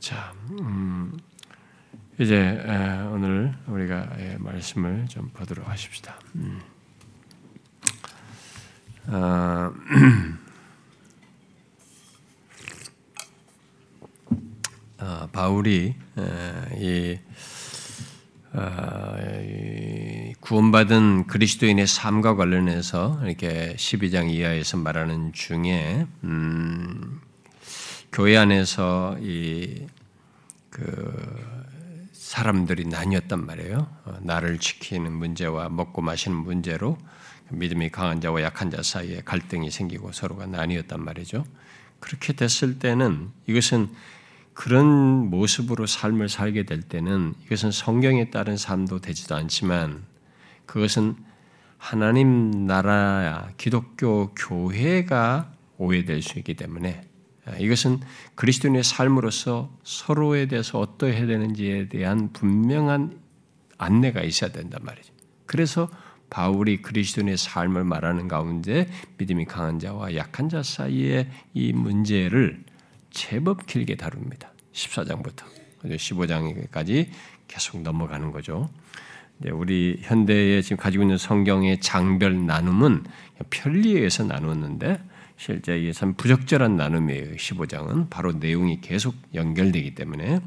자, 음, 이제 오늘 우리가 말씀을 좀 보도록 하십시다. 음. 어, 어, 바울이 이, 어, 이 구원받은 그리스도인의 삶과 관련해서 이렇게 12장 이하에서 말하는 중에 음, 교회 안에서 이 그 사람들이 나뉘었단 말이에요. 어, 나를 지키는 문제와 먹고 마시는 문제로 믿음이 강한 자와 약한 자 사이에 갈등이 생기고 서로가 나뉘었단 말이죠. 그렇게 됐을 때는 이것은 그런 모습으로 삶을 살게 될 때는 이것은 성경에 따른 삶도 되지도 않지만 그것은 하나님 나라 기독교 교회가 오해될 수 있기 때문에 아, 이것은 그리스도인의 삶으로서 서로에 대해서 어떠해야 되는지에 대한 분명한 안내가 있어야 된단 말이죠. 그래서 바울이 그리스도인의 삶을 말하는 가운데 믿음이 강한 자와 약한 자 사이의 이 문제를 제법 길게 다룹니다. 14장부터 15장까지 계속 넘어가는 거죠. 우리 현대에 지금 가지고 있는 성경의 장별 나눔은 편리에서 나누었는데 실제 참 부적절한 나눔이에요. 15장은 바로 내용이 계속 연결되기 때문에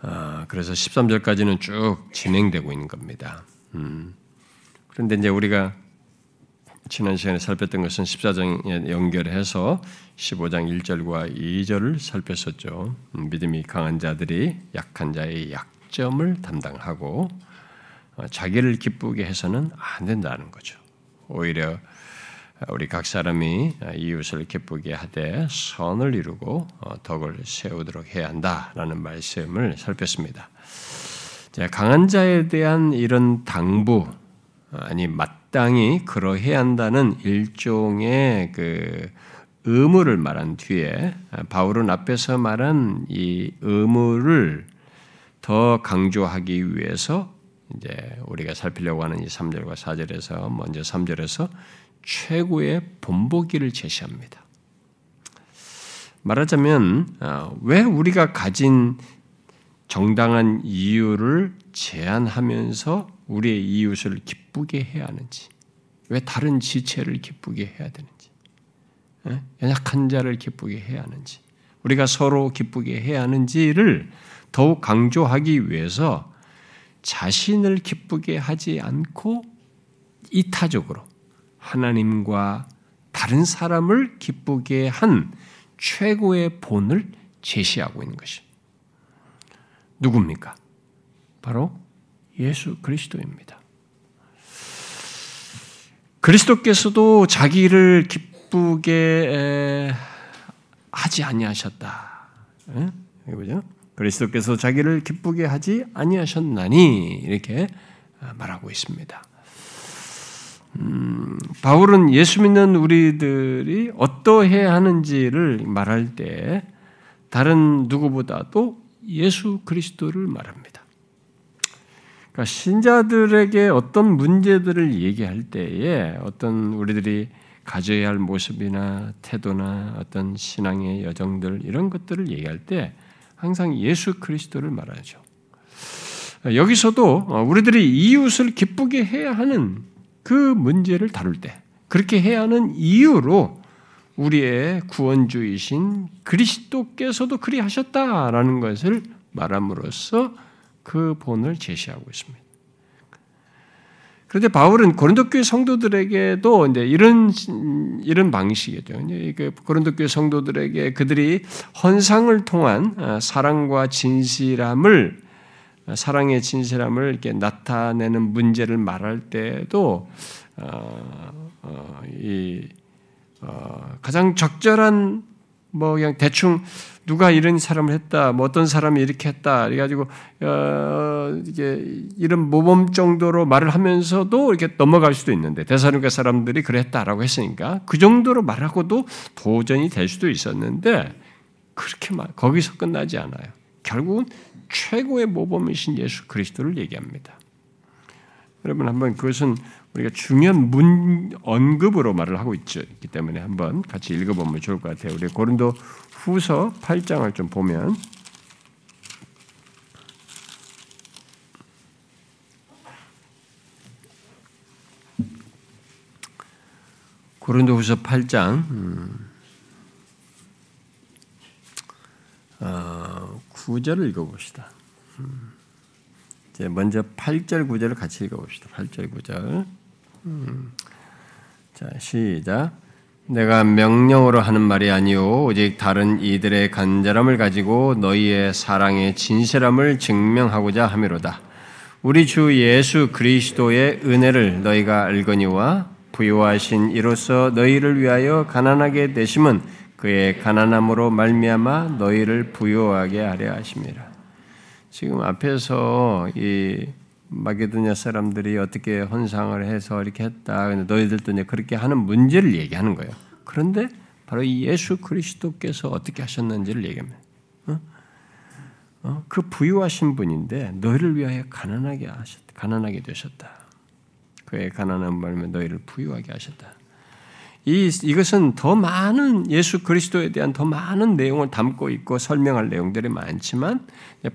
아, 그래서 13절까지는 쭉 진행되고 있는 겁니다. 음. 그런데 이제 우리가 지난 시간에 살폈던 것은 14장에 연결해서 15장 1절과 2절을 살폈었죠. 음, 믿음이 강한 자들이 약한 자의 약점을 담당하고 어, 자기를 기쁘게 해서는 안 된다는 거죠. 오히려 우리 각 사람이 이웃을 기쁘게 하되 선을 이루고 어, 덕을 세우도록 해야 한다라는 말씀을 살폈습니다. 강한 자에 대한 이런 당부 아니 마땅히 그러해야 한다는 일종의 그 의무를 말한 뒤에 바울은 앞에서 말한 이 의무를 더 강조하기 위해서 이제 우리가 살피려고 하는 이 3절과 4절에서 먼저 3절에서 최고의 본보기를 제시합니다. 말하자면 어, 왜 우리가 가진 정당한 이유를 제한하면서 우리의 이웃을 기쁘게 해야 하는지, 왜 다른 지체를 기쁘게 해야 되는지, 예? 연약한 자를 기쁘게 해야 하는지, 우리가 서로 기쁘게 해야 하는지를 더욱 강조하기 위해서 자신을 기쁘게 하지 않고 이타적으로 하나님과 다른 사람을 기쁘게 한 최고의 본을 제시하고 있는 것이 누굽니까? 바로 예수 그리스도입니다. 그리스도께서도 자기를 기쁘게 하지 아니하셨다. 보죠. 그리스도께서 자기를 기쁘게 하지 아니하셨나니 이렇게 말하고 있습니다. 음, 바울은 예수 믿는 우리들이 어떠해야 하는지를 말할 때 다른 누구보다도 예수 그리스도를 말합니다. 그러니까 신자들에게 어떤 문제들을 얘기할 때에 어떤 우리들이 가져야 할 모습이나 태도나 어떤 신앙의 여정들 이런 것들을 얘기할 때 항상 예수 그리스도를 말하죠. 여기서도 우리들이 이웃을 기쁘게 해야 하는 그 문제를 다룰 때 그렇게 해야 하는 이유로 우리의 구원주이신 그리스도께서도 그리 하셨다라는 것을 말함으로써 그 본을 제시하고 있습니다. 그런데 바울은 고린도 교회 성도들에게도 이제 이런 이런 방식이죠. 그 고린도 교회 성도들에게 그들이 헌상을 통한 어, 사랑과 진실함을 사랑의 진실함을 이렇게 나타내는 문제를 말할 때도 어, 어, 이 어, 가장 적절한 뭐 그냥 대충 누가 이런 사람을 했다, 뭐 어떤 사람이 이렇게 했다, 그래가지고 어, 이게 이런 모범 정도로 말을 하면서도 이렇게 넘어갈 수도 있는데 대사로니 사람들이 그랬다라고 했으니까 그 정도로 말하고도 도전이 될 수도 있었는데 그렇게 말 거기서 끝나지 않아요. 결국은 최고의 모범이신 예수 그리스도를 얘기합니다. 여러분 한번 그것은 우리가 중요한 문 언급으로 말을 하고. 있기 때문에 한번 같이 읽어보면 좋을 것 같아요. 우리 고린도 후서 8장을 좀 보면 고린도후서 8장 음, 어, 9절을 읽어봅시다. 먼저 8절 9절을 같이 읽어봅시다. 8절 9절. 음, 자 시작. 내가 명령으로 하는 말이 아니요 오직 다른 이들의 간절함을 가지고 너희의 사랑의 진실함을 증명하고자 함이로다. 우리 주 예수 그리스도의 은혜를 너희가 알거니와 부요하신 이로써 너희를 위하여 가난하게 되심은 그의 가난함으로 말미암아 너희를 부요하게 하려 하심이라. 지금 앞에서 이 마게도냐 사람들이 어떻게 헌상을 해서 이렇게 했다. 근데 너희들도 이제 그렇게 하는 문제를 얘기하는 거예요. 그런데 바로 이 예수 그리스도께서 어떻게 하셨는지를 얘기합니다. 어? 어? 그 부유하신 분인데 너희를 위하여 가난하게 하셨, 가난하게 되셨다. 그의 가난한 말면 너희를 부유하게 하셨다. 이, 이것은 더 많은 예수 그리스도에 대한 더 많은 내용을 담고 있고 설명할 내용들이 많지만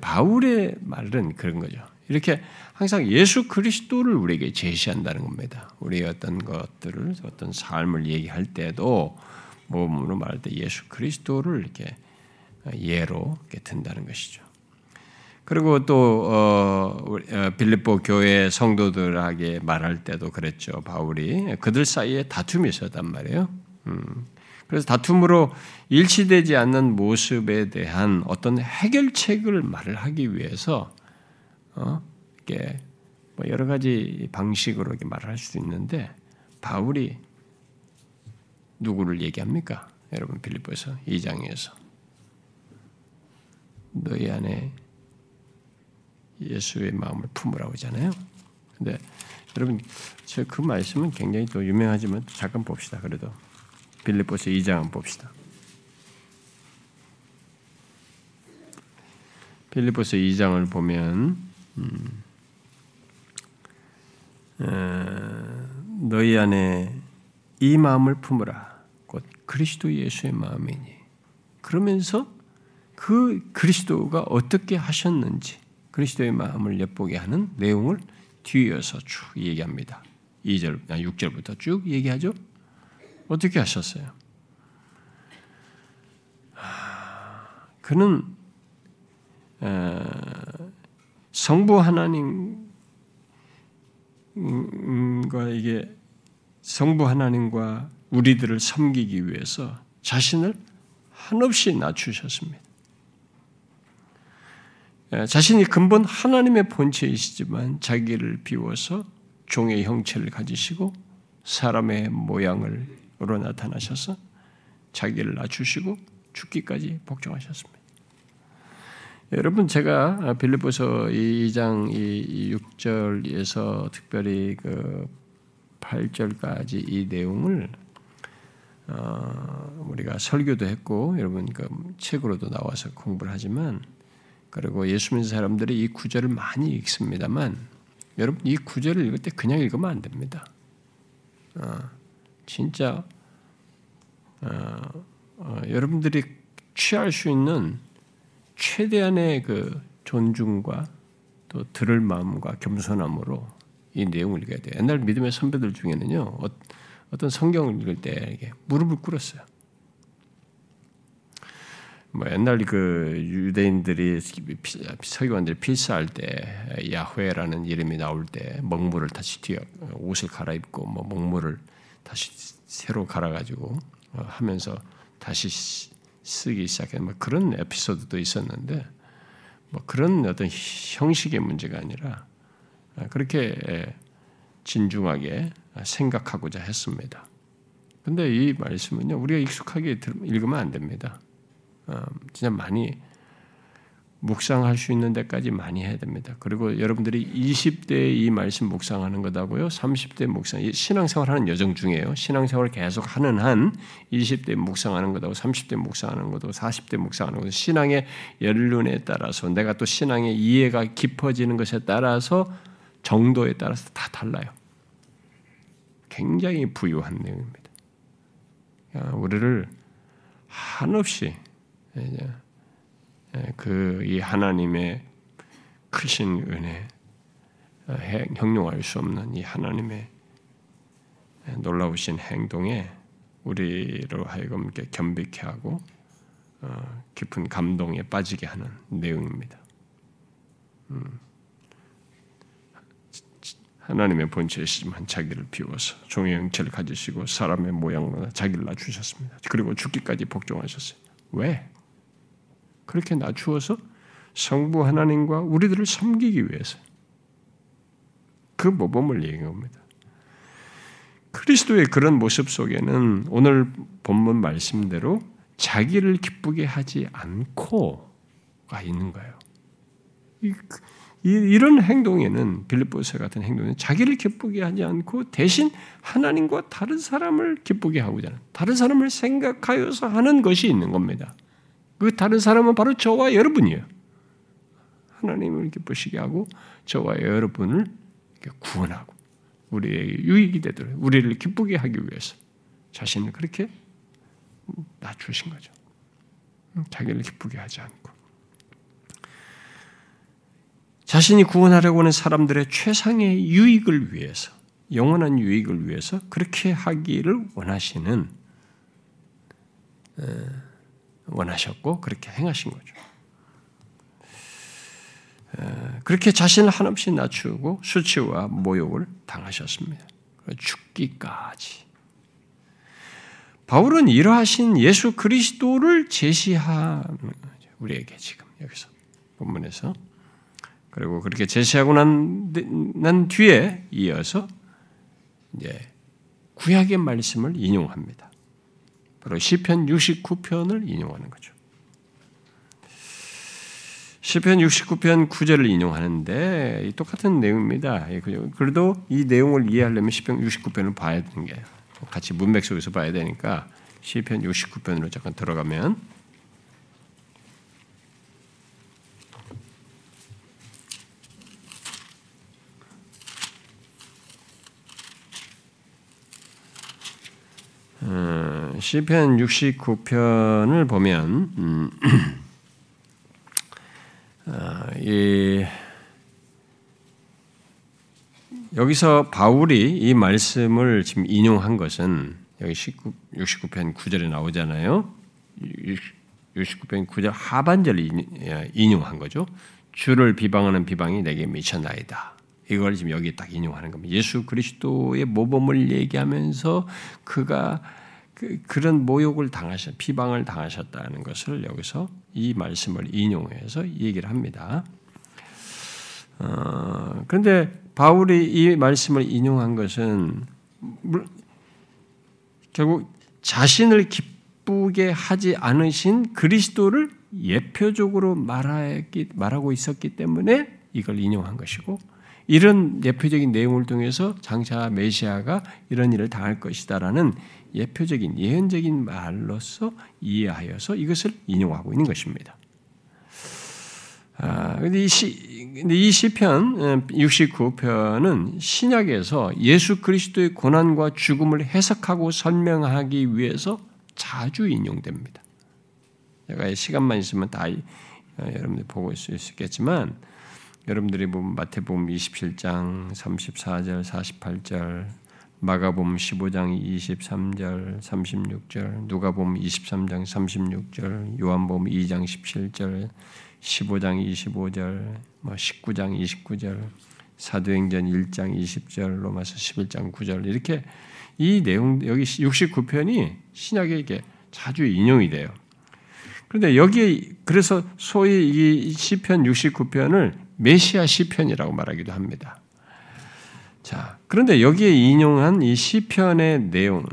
바울의 말은 그런 거죠. 이렇게 항상 예수 그리스도를 우리에게 제시한다는 겁니다. 우리의 어떤 것들을 어떤 삶을 얘기할 때도 몸으로 말할 때 예수 그리스도를 이렇게 예로 이렇게 든다는 것이죠. 그리고 또 어, 어, 빌립보 교회 성도들에게 말할 때도 그랬죠. 바울이 그들 사이에 다툼이 있었단 말이에요. 음. 그래서 다툼으로 일치되지 않는 모습에 대한 어떤 해결책을 말을 하기 위해서 어? 이게 뭐 여러 가지 방식으로 이렇게 말을 할 수도 있는데 바울이 누구를 얘기합니까? 여러분 빌립보에서 2장에서 너희 안에 예수의 마음을 품으라고 하잖아요. 근데 여러분 그 말씀은 굉장히 또 유명하지만 잠깐 봅시다. 그래도 빌립보서 2장 봅시다. 빌립보서 2장을 보면 음, 어, 너희 안에 이 마음을 품으라. 곧 그리스도 예수의 마음이니. 그러면서 그 그리스도가 어떻게 하셨는지 그리스도의 마음을 엿보게 하는 내용을 뒤이어서 쭉 얘기합니다. 2절, 6절부터 아, 쭉 얘기하죠. 어떻게 하셨어요? 그는 성부 하나님과 이게 성부 하나님과 우리들을 섬기기 위해서 자신을 한없이 낮추셨습니다. 예, 자신이 근본 하나님의 본체이시지만 자기를 비워서 종의 형체를 가지시고 사람의 모양으로 나타나셔서 자기를 낮추시고 죽기까지 복종하셨습니다. 여러분 제가 빌립보서 2장 6절에서 특별히 그 8절까지 이 내용을 어, 우리가 설교도 했고 여러분 그 책으로도 나와서 공부를 하지만 그리고 예수 믿는 사람들이 이 구절을 많이 읽습니다만 여러분 이 구절을 읽을 때 그냥 읽으면 안 됩니다. 어, 진짜 어, 어, 여러분들이 취할 수 있는 최대한의 그 존중과 또 들을 마음과 겸손함으로 이 내용을 읽어야 돼요. 옛날 믿음의 선배들 중에는요, 어, 어떤 성경을 읽을 때 이렇게 무릎을 꿇었어요. 뭐 옛날 그 유대인들이 서기관들이 필사할 때 야훼라는 이름이 나올 때 먹물을 다시 뒤어 옷을 갈아입고 뭐 먹물을 다시 새로 갈아가지고 어, 하면서 다시 쓰기 시작한 뭐 그런 에피소드도 있었는데 뭐 그런 어떤 형식의 문제가 아니라 그렇게 진중하게 생각하고자 했습니다. 근데 이 말씀은요 우리가 익숙하게 읽으면 안 됩니다. 어, 진짜 많이 묵상할 수 있는 데까지 많이 해야 됩니다. 그리고 여러분들이 20대에 이 말씀 묵상하는 것하고요, 30대 묵상, 신앙생활 하는 여정 중에요. 신앙생활을 계속 하는 한 20대 묵상하는 것하고 30대 묵상하는 것하고 40대 묵상하는 것, 신앙의 연륜에 따라서 내가 또 신앙의 이해가 깊어지는 것에 따라서 정도에 따라서 다 달라요. 굉장히 부유한 내용입니다. 우리를 한없이 그 이 하나님의 크신 은혜, 형용할 수 없는 이 하나님의 놀라우신 행동에 우리로 하여금 겸비케 하고 어, 깊은 감동에 빠지게 하는 내용입니다. 음. 하나님의 본체이시지만 자기를 비워서 종의 형체를 가지시고 사람의 모양으로 자기를 낮추셨습니다. 그리고 죽기까지 복종하셨어요. 왜? 그렇게 낮추어서 성부 하나님과 우리들을 섬기기 위해서 그 모범을 얘기합니다. 그리스도의 그런 모습 속에는 오늘 본문 말씀대로 자기를 기쁘게 하지 않고가 있는 거예요. 이, 런 행동에는 빌립보서 같은 행동은 자기를 기쁘게 하지 않고 대신 하나님과 다른 사람을 기쁘게 하고자 하는 다른 사람을 생각하여서 하는 것이 있는 겁니다. 그 다른 사람은 바로 저와 여러분이에요. 하나님을 기쁘시게 하고 저와 여러분을 구원하고 우리의 유익이 되도록 우리를 기쁘게 하기 위해서 자신을 그렇게 낮추신 거죠. 자기를 기쁘게 하지 않고 자신이 구원하려고 하는 사람들의 최상의 유익을 위해서 영원한 유익을 위해서 그렇게 하기를 원하시는 원하셨고 그렇게 행하신 거죠. 그렇게 자신을 한없이 낮추고 수치와 모욕을 당하셨습니다. 죽기까지. 바울은 이러하신 예수 그리스도를 제시하는. 우리에게 지금 여기서 본문에서 그리고 그렇게 제시하고 난, 난 뒤에 이어서 이제 구약의 말씀을 인용합니다. 바로 시편 69편을 인용하는 거죠. 시편 69편 9절을 인용하는데 똑같은 내용입니다. 예, 그래도 이 내용을 이해하려면 시편 69편을 봐야 되는 게 같이 문맥 속에서 봐야 되니까 시편 69편으로 잠깐 들어가면 어, 시편 69편을 보면 음, 어, 이 여기서 바울이 이 말씀을 지금 인용한 것은 여기 19, 69편 9절에 나오잖아요. 69편 9절 하반절을 인용한 거죠. 주를 비방하는 비방이 내게 미쳤나이다. 이걸 지금 여기 딱 인용하는 겁니다. 예수 그리스도의 모범을 얘기하면서 그가 그, 런 모욕을 당하셨, 비방을 당하셨다는 것을 여기서 이 말씀을 인용해서 얘기를 합니다. 어, 그런데 바울이 이 말씀을 인용한 것은 결국 자신을 기쁘게 하지 않으신 그리스도를 예표적으로 말하기, 말하고 있었기 때문에 이걸 인용한 것이고 이런 예표적인 내용을 통해서 장차 메시아가 이런 일을 당할 것이다라는 예표적인 예언적인 말로서 이해하여서 이것을 인용하고 있는 것입니다. 아, 근데 이 시, 근데 이 시편 69편은 어, 신약에서 예수 그리스도의 고난과 죽음을 해석하고 설명하기 위해서 자주 인용됩니다. 제가 시간만 있으면 다 어, 여러분들 보고 있을 수 있겠지만 여러분들이 보면 마태복음 27장 34절 48절 마가복음 15장 23절 36절 누가복음 23장 36절 요한복음 2장 17절 15장 25절 뭐 19장 29절 사도행전 1장 20절 로마서 11장 9절 이렇게 이 내용 여기 69편이 신약에 이게 자주 인용이 돼요. 그런데 여기에 그래서 소위 이 시편 69편을 메시아 시편이라고 말하기도 합니다. 자, 그런데 여기에 인용한 이 시편의 내용,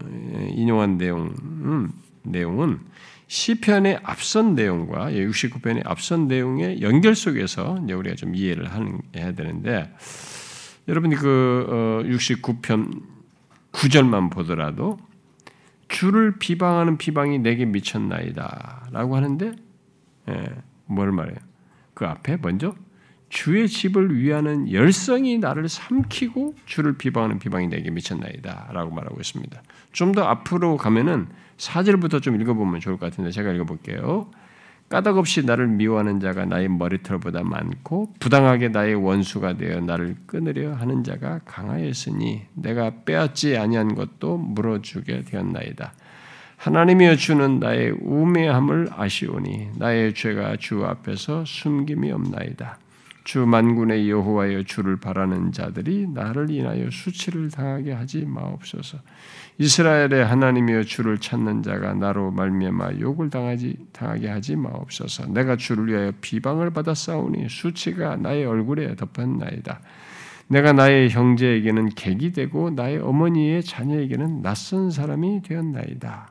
인용한 내용, 음, 내용은 시편의 앞선 내용과 69편의 앞선 내용의 연결 속에서 이제 우리가 좀 이해를 하는, 해야 되는데, 여러분이 그 69편 어, 9절만 보더라도 주를 비방하는 비방이 내게 미쳤나이다 라고 하는데, 예, 뭘 말해요? 그 앞에 먼저 주의 집을 위하는 열성이 나를 삼키고 주를 비방하는 비방이 내게 미쳤나이다 라고 말하고 있습니다. 좀 더 앞으로 가면은 4절부터 좀 읽어보면 좋을 것 같은데 제가 읽어볼게요. 까닭없이 나를 미워하는 자가 나의 머리털보다 많고 부당하게 나의 원수가 되어 나를 끊으려 하는 자가 강하였으니 내가 빼앗지 아니한 것도 물어주게 되었나이다. 하나님이여 주는 나의 우매함을 아시오니 나의 죄가 주 앞에서 숨김이 없나이다. 주 만군의 여호와여 주를 바라는 자들이 나를 인하여 수치를 당하게 하지 마옵소서. 이스라엘의 하나님이여 주를 찾는 자가 나로 말미암아 욕을 당하지 당하게 하지 마옵소서. 내가 주를 위하여 비방을 받아 싸우니 수치가 나의 얼굴에 덮었나이다. 내가 나의 형제에게는 객이 되고 나의 어머니의 자녀에게는 낯선 사람이 되었나이다.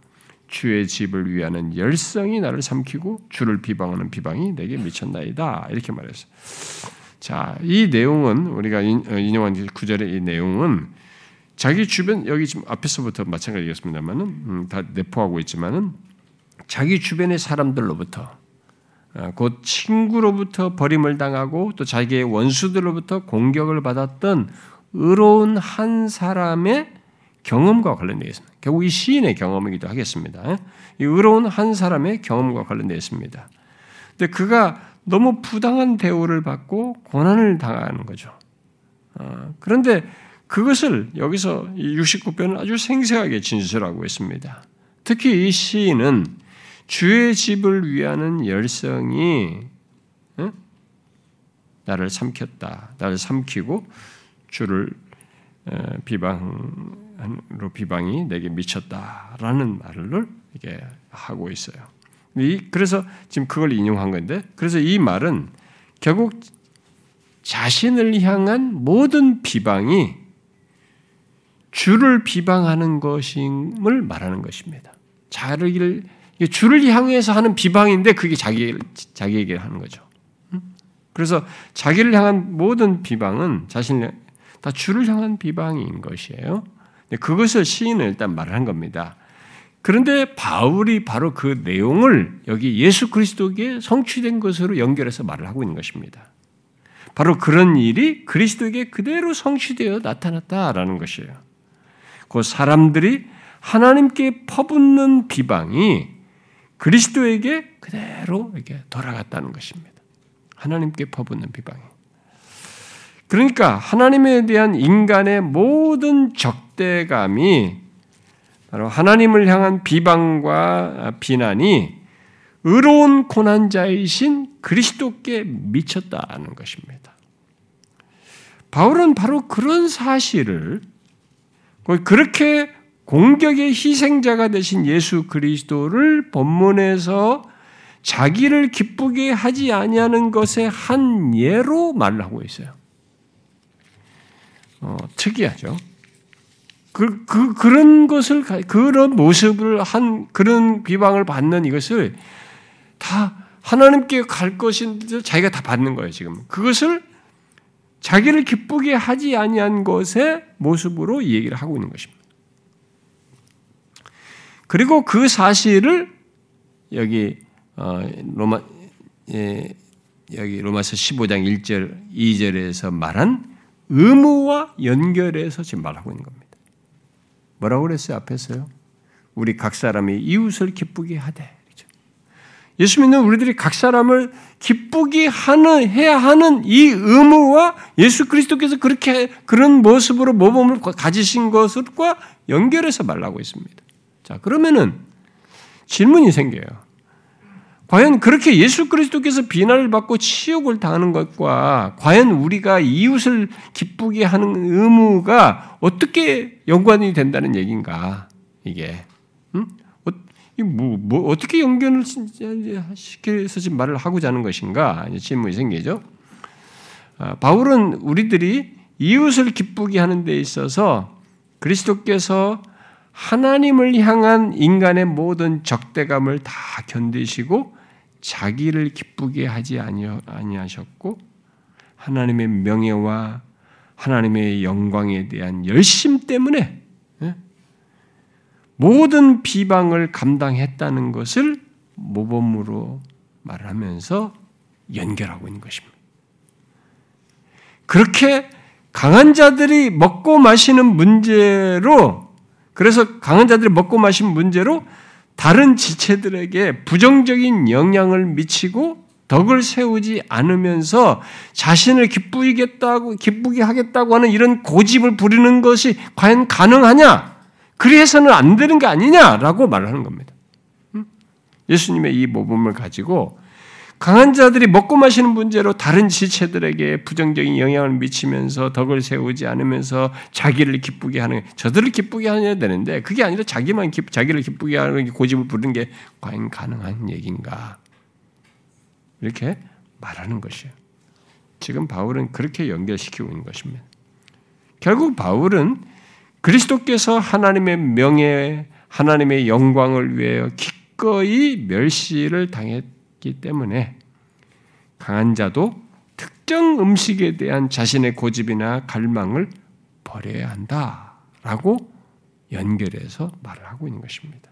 주의 집을 위하는 열성이 나를 삼키고 주를 비방하는 비방이 내게 미쳤나이다. 이렇게 말했어요. 자, 이 내용은 우리가 어, 인용한 구절의 이 내용은 자기 주변 여기 지금 앞에서부터 마찬가지겠습니다만은 음, 다 내포하고 있지만은 자기 주변의 사람들로부터 어, 곧 친구로부터 버림을 당하고 또 자기의 원수들로부터 공격을 받았던 의로운 한 사람의 경험과 관련되어 있습니다. 결국 이 시인의 경험이기도 하겠습니다. 이 의로운 한 사람의 경험과 관련되어 있습니다. 근데 그가 너무 부당한 대우를 받고 고난을 당하는 거죠. 어, 그런데 그것을 여기서 69편은 아주 생생하게 진술하고 있습니다. 특히 이 시인은 주의 집을 위하는 열성이 나를 삼켰다. 나를 삼키고 주를 비방으 로 비방이 내게 미쳤다라는 말을 이게 하고 있어요. 그래서 지금 그걸 인용한 건데, 그래서 이 말은 결국 자신을 향한 모든 비방이 주를 비방하는 것임을 말하는 것입니다. 자를 주를 향해서 하는 비방인데 그게 자기 자기에게 하는 거죠. 그래서 자기를 향한 모든 비방은 자신을 다 주를 향한 비방인 것이에요. 그것을 시인은 일단 말한 겁니다. 그런데 바울이 바로 그 내용을 여기 예수 그리스도에게 성취된 것으로 연결해서 말을 하고 있는 것입니다. 바로 그런 일이 그리스도에게 그대로 성취되어 나타났다라는 것이에요. 그 사람들이 하나님께 퍼붓는 비방이 그리스도에게 그대로 이렇게 돌아갔다는 것입니다. 하나님께 퍼붓는 비방이. 그러니까 하나님에 대한 인간의 모든 적대감이 바로 하나님을 향한 비방과 비난이 의로운 고난자이신 그리스도께 미쳤다는 것입니다. 바울은 바로 그런 사실을 그렇게 공격의 희생자가 되신 예수 그리스도를 본문에서 자기를 기쁘게 하지 아니하는 것의 한 예로 말을 하고 있어요. 어, 특이하죠. 그, 그, 그런 것을, 그런 모습을 한, 그런 비방을 받는 이것을 다 하나님께 갈 것인데 자기가 다 받는 거예요, 지금. 그것을 자기를 기쁘게 하지 아니한 것의 모습으로 얘기를 하고 있는 것입니다. 그리고 그 사실을 여기 어, 로마 예, 여기 로마서 15장 1절 2절에서 말한 의무와 연결해서 지금 말하고 있는 겁니다. 뭐라고 그랬어요? 앞에서요. 우리 각 사람이 이웃을 기쁘게 하되. 그렇죠? 예수 믿는 우리들이 각 사람을 기쁘게 하는, 해야 하는 이 의무와 예수 그리스도께서 그렇게, 그런 모습으로 모범을 가지신 것과 연결해서 말하고 있습니다. 자, 그러면은 질문이 생겨요. 과연 그렇게 예수 그리스도께서 비난을 받고 치욕을 당하는 것과 과연 우리가 이웃을 기쁘게 하는 의무가 어떻게 연관이 된다는 얘기인가? 이게 음? 어, 뭐, 뭐 어떻게 연결을 시켜서 지금 말을 하고자 하는 것인가? 질문이 생기죠. 아, 바울은 우리들이 이웃을 기쁘게 하는 데 있어서 그리스도께서 하나님을 향한 인간의 모든 적대감을 다 견디시고 자기를 기쁘게 하지 아니하셨고 하나님의 명예와 하나님의 영광에 대한 열심 때문에 예? 모든 비방을 감당했다는 것을 모범으로 말하면서 연결하고 있는 것입니다. 그렇게 강한 자들이 먹고 마시는 문제로 그래서 강한 자들이 먹고 마신 문제로 다른 지체들에게 부정적인 영향을 미치고 덕을 세우지 않으면서 자신을 기쁘겠다고 기쁘게 하겠다고 하는 이런 고집을 부리는 것이 과연 가능하냐? 그래서는 안 되는 게 아니냐라고 말하는 겁니다. 예수님의 이 모범을 가지고 강한 자들이 먹고 마시는 문제로 다른 지체들에게 부정적인 영향을 미치면서 덕을 세우지 않으면서 자기를 기쁘게 하는 저들을 기쁘게 하야 되는데 그게 아니라 자기만 기, 자기를 기쁘게 하는 고집을 부르는 게 과연 가능한 얘기인가? 이렇게 말하는 것이에요. 지금 바울은 그렇게 연결시키고 있는 것입니다. 결국 바울은 그리스도께서 하나님의 명예, 하나님의 영광을 위하여 기꺼이 멸시를 당했 기 때문에 강한 자도 특정 음식에 대한 자신의 고집이나 갈망을 버려야 한다라고 연결해서 말을 하고 있는 것입니다.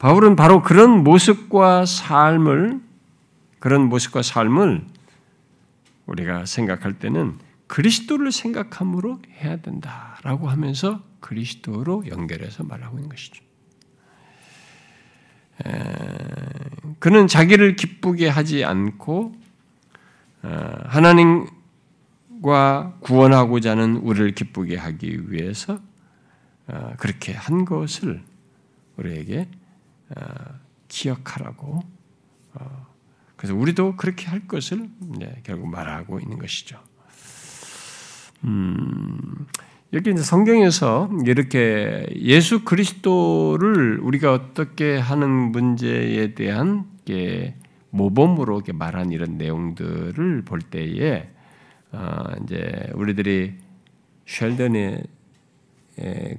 바울은 바로 그런 모습과 삶을 그런 모습과 삶을 우리가 생각할 때는 그리스도를 생각함으로 해야 된다라고 하면서 그리스도로 연결해서 말하고 있는 것이죠. 그는 자기를 기쁘게 하지 않고 어, 하나님과 구원하고자 하는 우리를 기쁘게 하기 위해서 어, 그렇게 한 것을 우리에게 어, 기억하라고. 어, 그래서 우리도 그렇게 할 것을 결국 말하고 있는 것이죠. 음, 여기 이제 성경에서 이렇게 예수 그리스도를 우리가 어떻게 하는 문제에 대한 모범으로 말한 이런 내용들을 볼 때에 어, 이제 우리들이 쉘던의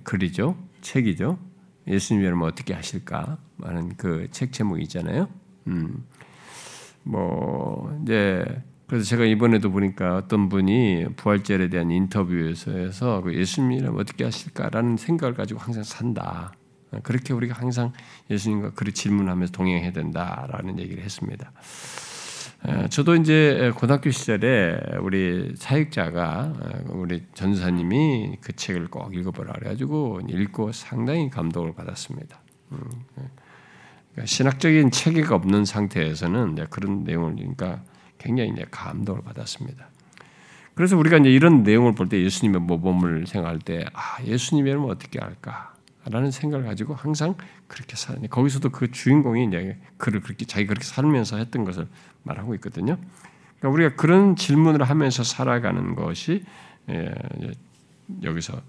글이죠, 책이죠. 예수님이라면 어떻게 하실까? 하는 그 책 제목이 있잖아요. 음, 뭐, 이제, 그래서 제가 이번에도 보니까 어떤 분이 부활절에 대한 인터뷰에서 그 예수님이라면 어떻게 하실까라는 생각을 가지고 항상 산다. 그렇게 우리가 항상 예수님과 그렇게 질문하면서 동행해야 된다라는 얘기를 했습니다. 저도 이제 고등학교 시절에 우리 사역자가 우리 전사님이 그 책을 꼭 읽어보라 그래가지고 읽고 상당히 감동을 받았습니다. 음, 그러니까 신학적인 체계가 없는 상태에서는 그런 내용을 그러니까 굉장히 이제 감동을 받았습니다. 그래서 우리가 이제 이런 내용을 볼 때 예수님의 모범을 생각할 때, 아, 예수님이라면 어떻게 할까? 라는 생각을 가지고 항상 그렇게 사는 거기서도 그 주인공이 이제 그를 그렇게 자기 그렇게 살면서 했던 것을 말하고 있거든요. 그러니까 우리가 그런 질문을 하면서 살아가는 것이 예, 여기서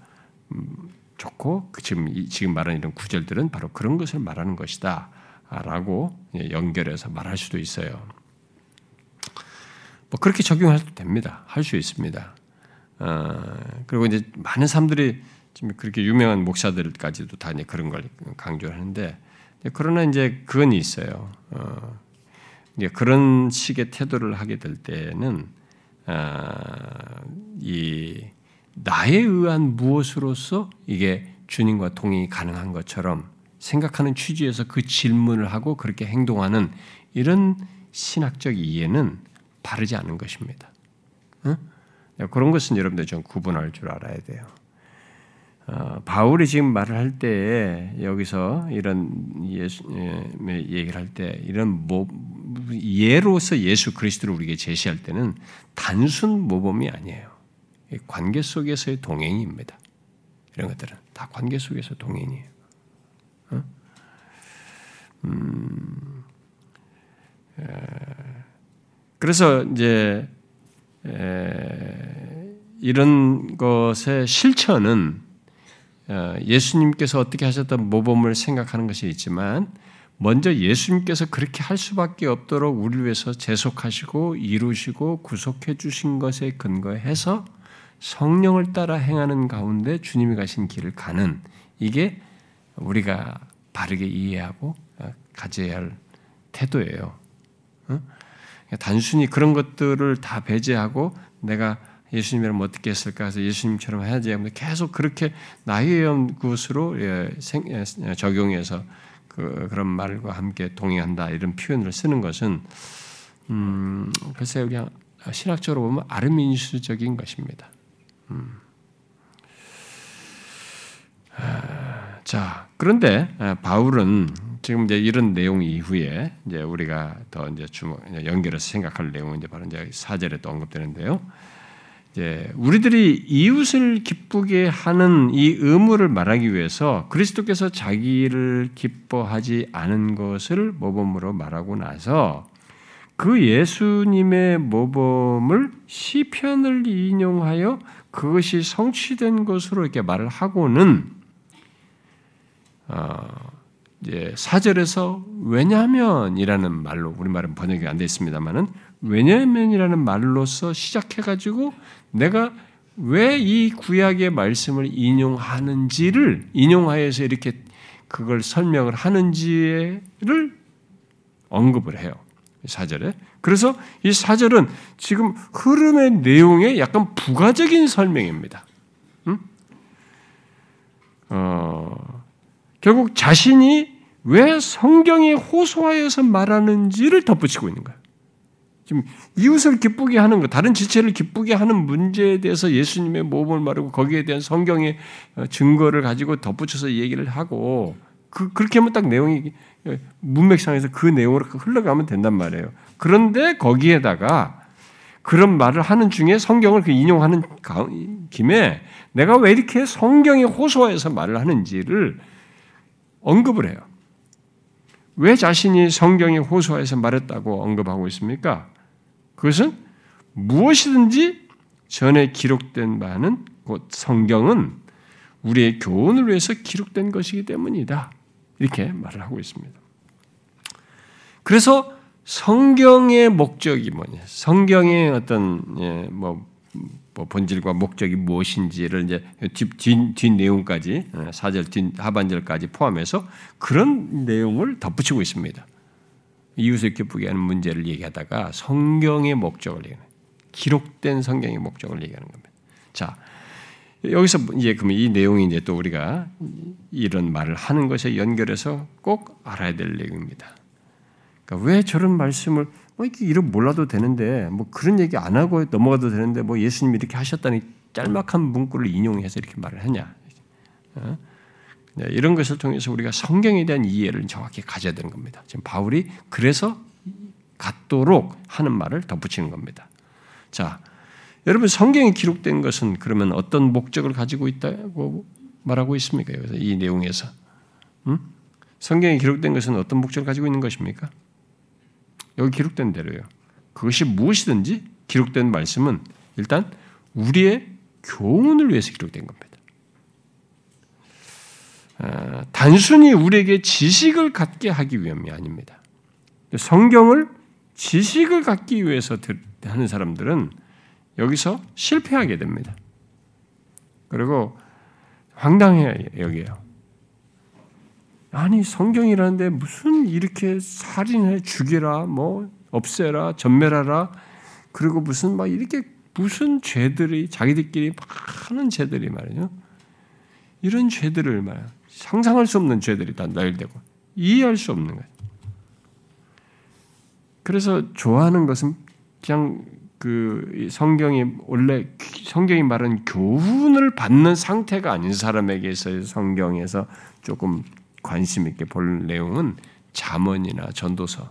음, 좋고 그 지금 지금 말하는 이런 구절들은 바로 그런 것을 말하는 것이다 라고 연결해서 말할 수도 있어요. 뭐 그렇게 적용해도 됩니다. 할 수 있습니다. 어, 그리고 이제 많은 사람들이 지금 그렇게 유명한 목사들까지도 다 이제 그런 걸 강조하는데 그러나 이제 그건 있어요. 어, 이제 그런 식의 태도를 하게 될 때는 어, 이 나에 의한 무엇으로서 이게 주님과 동행이 가능한 것처럼 생각하는 취지에서 그 질문을 하고 그렇게 행동하는 이런 신학적 이해는 바르지 않은 것입니다. 응? 그런 것은 여러분들 좀 구분할 줄 알아야 돼요. 어, 바울이 지금 말을 할때 여기서 이런 예수, 예, 얘기를 할 때 이런 모, 예로서 예수 그리스도를 우리에게 제시할 때는 단순 모범이 아니에요. 관계 속에서의 동행입니다. 이런 것들은 다 관계 속에서 동행이에요. 어? 음, 에, 그래서 이제 에, 이런 것의 실천은 어, 예수님께서 어떻게 하셨던 모범을 생각하는 것이 있지만 먼저 예수님께서 그렇게 할 수밖에 없도록 우리를 위해서 재속하시고 이루시고 구속해 주신 것에 근거해서 성령을 따라 행하는 가운데 주님이 가신 길을 가는 이게 우리가 바르게 이해하고 어, 가져야 할 태도예요. 단순히 그런 것들을 다 배제하고 내가 예수님이라면 어떻게 했을까 해서 예수님처럼 해야지 하면 계속 그렇게 나의 것으로 예, 예, 적용해서 그, 그런 말과 함께 동의한다 이런 표현을 쓰는 것은 음, 글쎄요 그냥 신학적으로 보면 아르민수적인 것입니다. 음. 자, 그런데 바울은 지금 이제 이런 내용 이후에 이제 우리가 더 이제 주목 연결해서 생각할 내용은 이제 바로 이제 사절에 또 언급되는데요. 이제 우리들이 이웃을 기쁘게 하는 이 의무를 말하기 위해서 그리스도께서 자기를 기뻐하지 않은 것을 모범으로 말하고 나서 그 예수님의 모범을 시편을 인용하여 그것이 성취된 것으로 이렇게 말을 하고는 어, 이제 사절에서 왜냐하면이라는 말로 우리 말은 번역이 안 돼 있습니다만은 왜냐하면이라는 말로서 시작해 가지고 내가 왜 이 구약의 말씀을 인용하는지를 인용하여서 이렇게 그걸 설명을 하는지를 언급을 해요. 사절에. 그래서 이 사절은 지금 흐름의 내용의 약간 부가적인 설명입니다. 음? 어, 결국 자신이 왜 성경에 호소하여서 말하는지를 덧붙이고 있는 거예요. 지금 이웃을 기쁘게 하는 것, 다른 지체를 기쁘게 하는 문제에 대해서 예수님의 모범을 말하고 거기에 대한 성경의 증거를 가지고 덧붙여서 얘기를 하고 그, 그렇게 하면 딱 내용이 문맥상에서 그 내용으로 흘러가면 된단 말이에요. 그런데 거기에다가 그런 말을 하는 중에 성경을 그 인용하는 김에 내가 왜 이렇게 성경에 호소해서 말을 하는지를 언급을 해요. 왜 자신이 성경에 호소해서 말했다고 언급하고 있습니까? 그것은 무엇이든지 전에 기록된 바는 곧 성경은 우리의 교훈을 위해서 기록된 것이기 때문이다. 이렇게 말을 하고 있습니다. 그래서 성경의 목적이 뭐냐? 성경의 어떤 예, 뭐, 뭐, 본질과 목적이 무엇인지를 이제 뒷, 뒷, 뒷 내용까지 예, 사절 뒷 하반절까지 포함해서 그런 내용을 덧붙이고 있습니다. 이웃을 기쁘게 하는 문제를 얘기하다가 성경의 목적을 얘기하는 기록된 성경의 목적을 얘기하는 겁니다. 자, 여기서 이제 그러면 이 내용이 이제 또 우리가 이런 말을 하는 것에 연결해서 꼭 알아야 될 내용입니다. 그러니까 왜 저런 말씀을 뭐 이렇게 이름 몰라도 되는데 뭐 그런 얘기 안 하고 넘어가도 되는데 뭐 예수님이 이렇게 하셨다니 짤막한 문구를 인용해서 이렇게 말을 하냐? 어? 네, 이런 것을 통해서 우리가 성경에 대한 이해를 정확히 가져야 되는 겁니다. 지금 바울이 그래서 갖도록 하는 말을 덧붙이는 겁니다. 자, 여러분 성경에 기록된 것은 그러면 어떤 목적을 가지고 있다고 말하고 있습니까? 여기서 이 내용에서 음? 성경에 기록된 것은 어떤 목적을 가지고 있는 것입니까? 여기 기록된 대로요. 그것이 무엇이든지 기록된 말씀은 일단 우리의 교훈을 위해서 기록된 겁니다. 아, 단순히 우리에게 지식을 갖게 하기 위함이 아닙니다. 성경을 지식을 갖기 위해서 하는 사람들은 여기서 실패하게 됩니다. 그리고 황당해 여기요. 아니 성경이라는데 무슨 이렇게 살인해 죽이라 뭐 없애라 전멸하라 그리고 무슨 막 이렇게 무슨 죄들이 자기들끼리 많은 죄들이 말이죠. 이런 죄들을 말 상상할 수 없는 죄들이 다 나열되고 이해할 수 없는 거예요. 그래서 좋아하는 것은 그냥 그 성경이 원래 성경이 말하는 교훈을 받는 상태가 아닌 사람에게서 성경에서 조금 관심 있게 볼 내용은 잠언이나 전도서,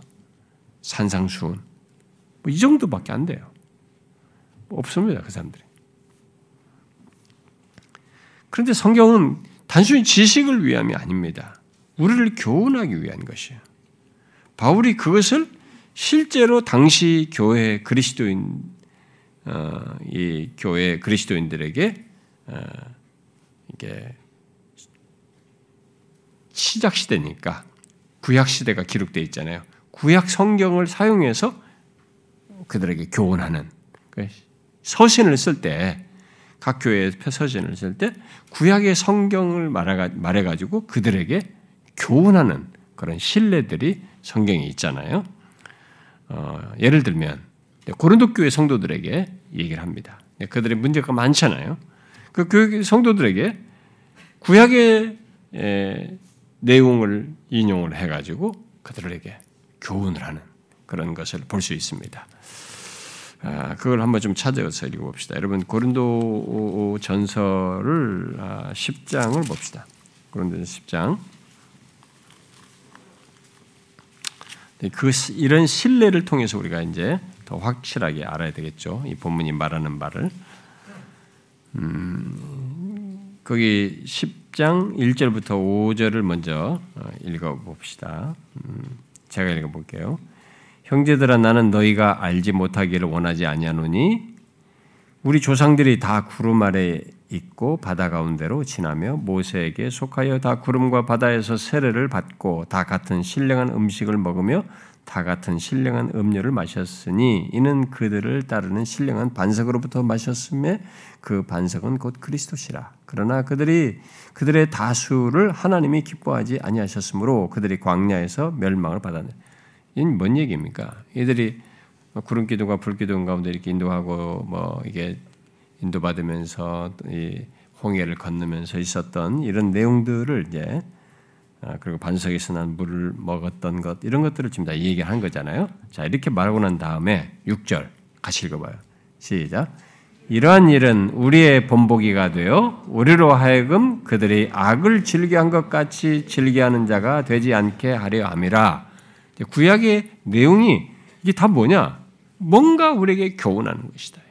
산상수훈 뭐 이 정도밖에 안 돼요. 없습니다 그 사람들이. 그런데 성경은 단순히 지식을 위함이 아닙니다. 우리를 교훈하기 위한 것이에요. 바울이 그것을 실제로 당시 교회 그리스도인 어, 이 교회 그리스도인들에게 어, 이게 시작 시대니까 구약 시대가 기록되어 있잖아요. 구약 성경을 사용해서 그들에게 교훈하는 그 서신을 쓸 때 각 교회의 서신을 쓸 때 구약의 성경을 말해 가지고 그들에게 교훈하는 그런 신뢰들이 성경에 있잖아요. 어, 예를 들면 고린도 교회 성도들에게 얘기를 합니다. 그들의 문제가 많잖아요. 그 교회 성도들에게 구약의 에, 내용을 인용을 해가지고 그들에게 교훈을 하는 그런 것을 볼 수 있습니다. 아, 그걸 한번 좀 찾아서 읽어봅시다. 여러분 고린도 전서를 10장을 아, 봅시다. 고린도 10장. 네, 그 이런 신뢰를 통해서 우리가 이제 더 확실하게 알아야 되겠죠. 이 본문이 말하는 말을. 음, 거기 10 장 1절부터 5절을 먼저 어, 읽어봅시다. 음, 제가 읽어볼게요. 형제들아 나는 너희가 알지 못하기를 원하지 아니하노니 우리 조상들이 다 구름 아래 있고 바다 가운데로 지나며 모세에게 속하여 다 구름과 바다에서 세례를 받고 다 같은 신령한 음식을 먹으며 다 같은 신령한 음료를 마셨으니 이는 그들을 따르는 신령한 반석으로부터 마셨음에 그 반석은 곧 그리스도시라. 그러나 그들이 그들의 다수를 하나님이 기뻐하지 아니하셨으므로 그들이 광야에서 멸망을 받았네. 이건 뭔 얘기입니까? 이들이 구름 기도가 불 기도 가운데 이렇게 인도하고 뭐 이게 인도받으면서 이 홍해를 건너면서 있었던 이런 내용들을 이제 아, 그리고 반석에서 난 물을 먹었던 것 이런 것들을 지금 다 얘기한 거잖아요. 자 이렇게 말하고 난 다음에 6절 같이 읽어봐요. 시작. 이러한 일은 우리의 본보기가 되어 우리로 하여금 그들이 악을 즐겨한 것 같이 즐겨하는 자가 되지 않게 하려 함이라. 구약의 내용이 이게 다 뭐냐? 뭔가 우리에게 교훈하는 것이다.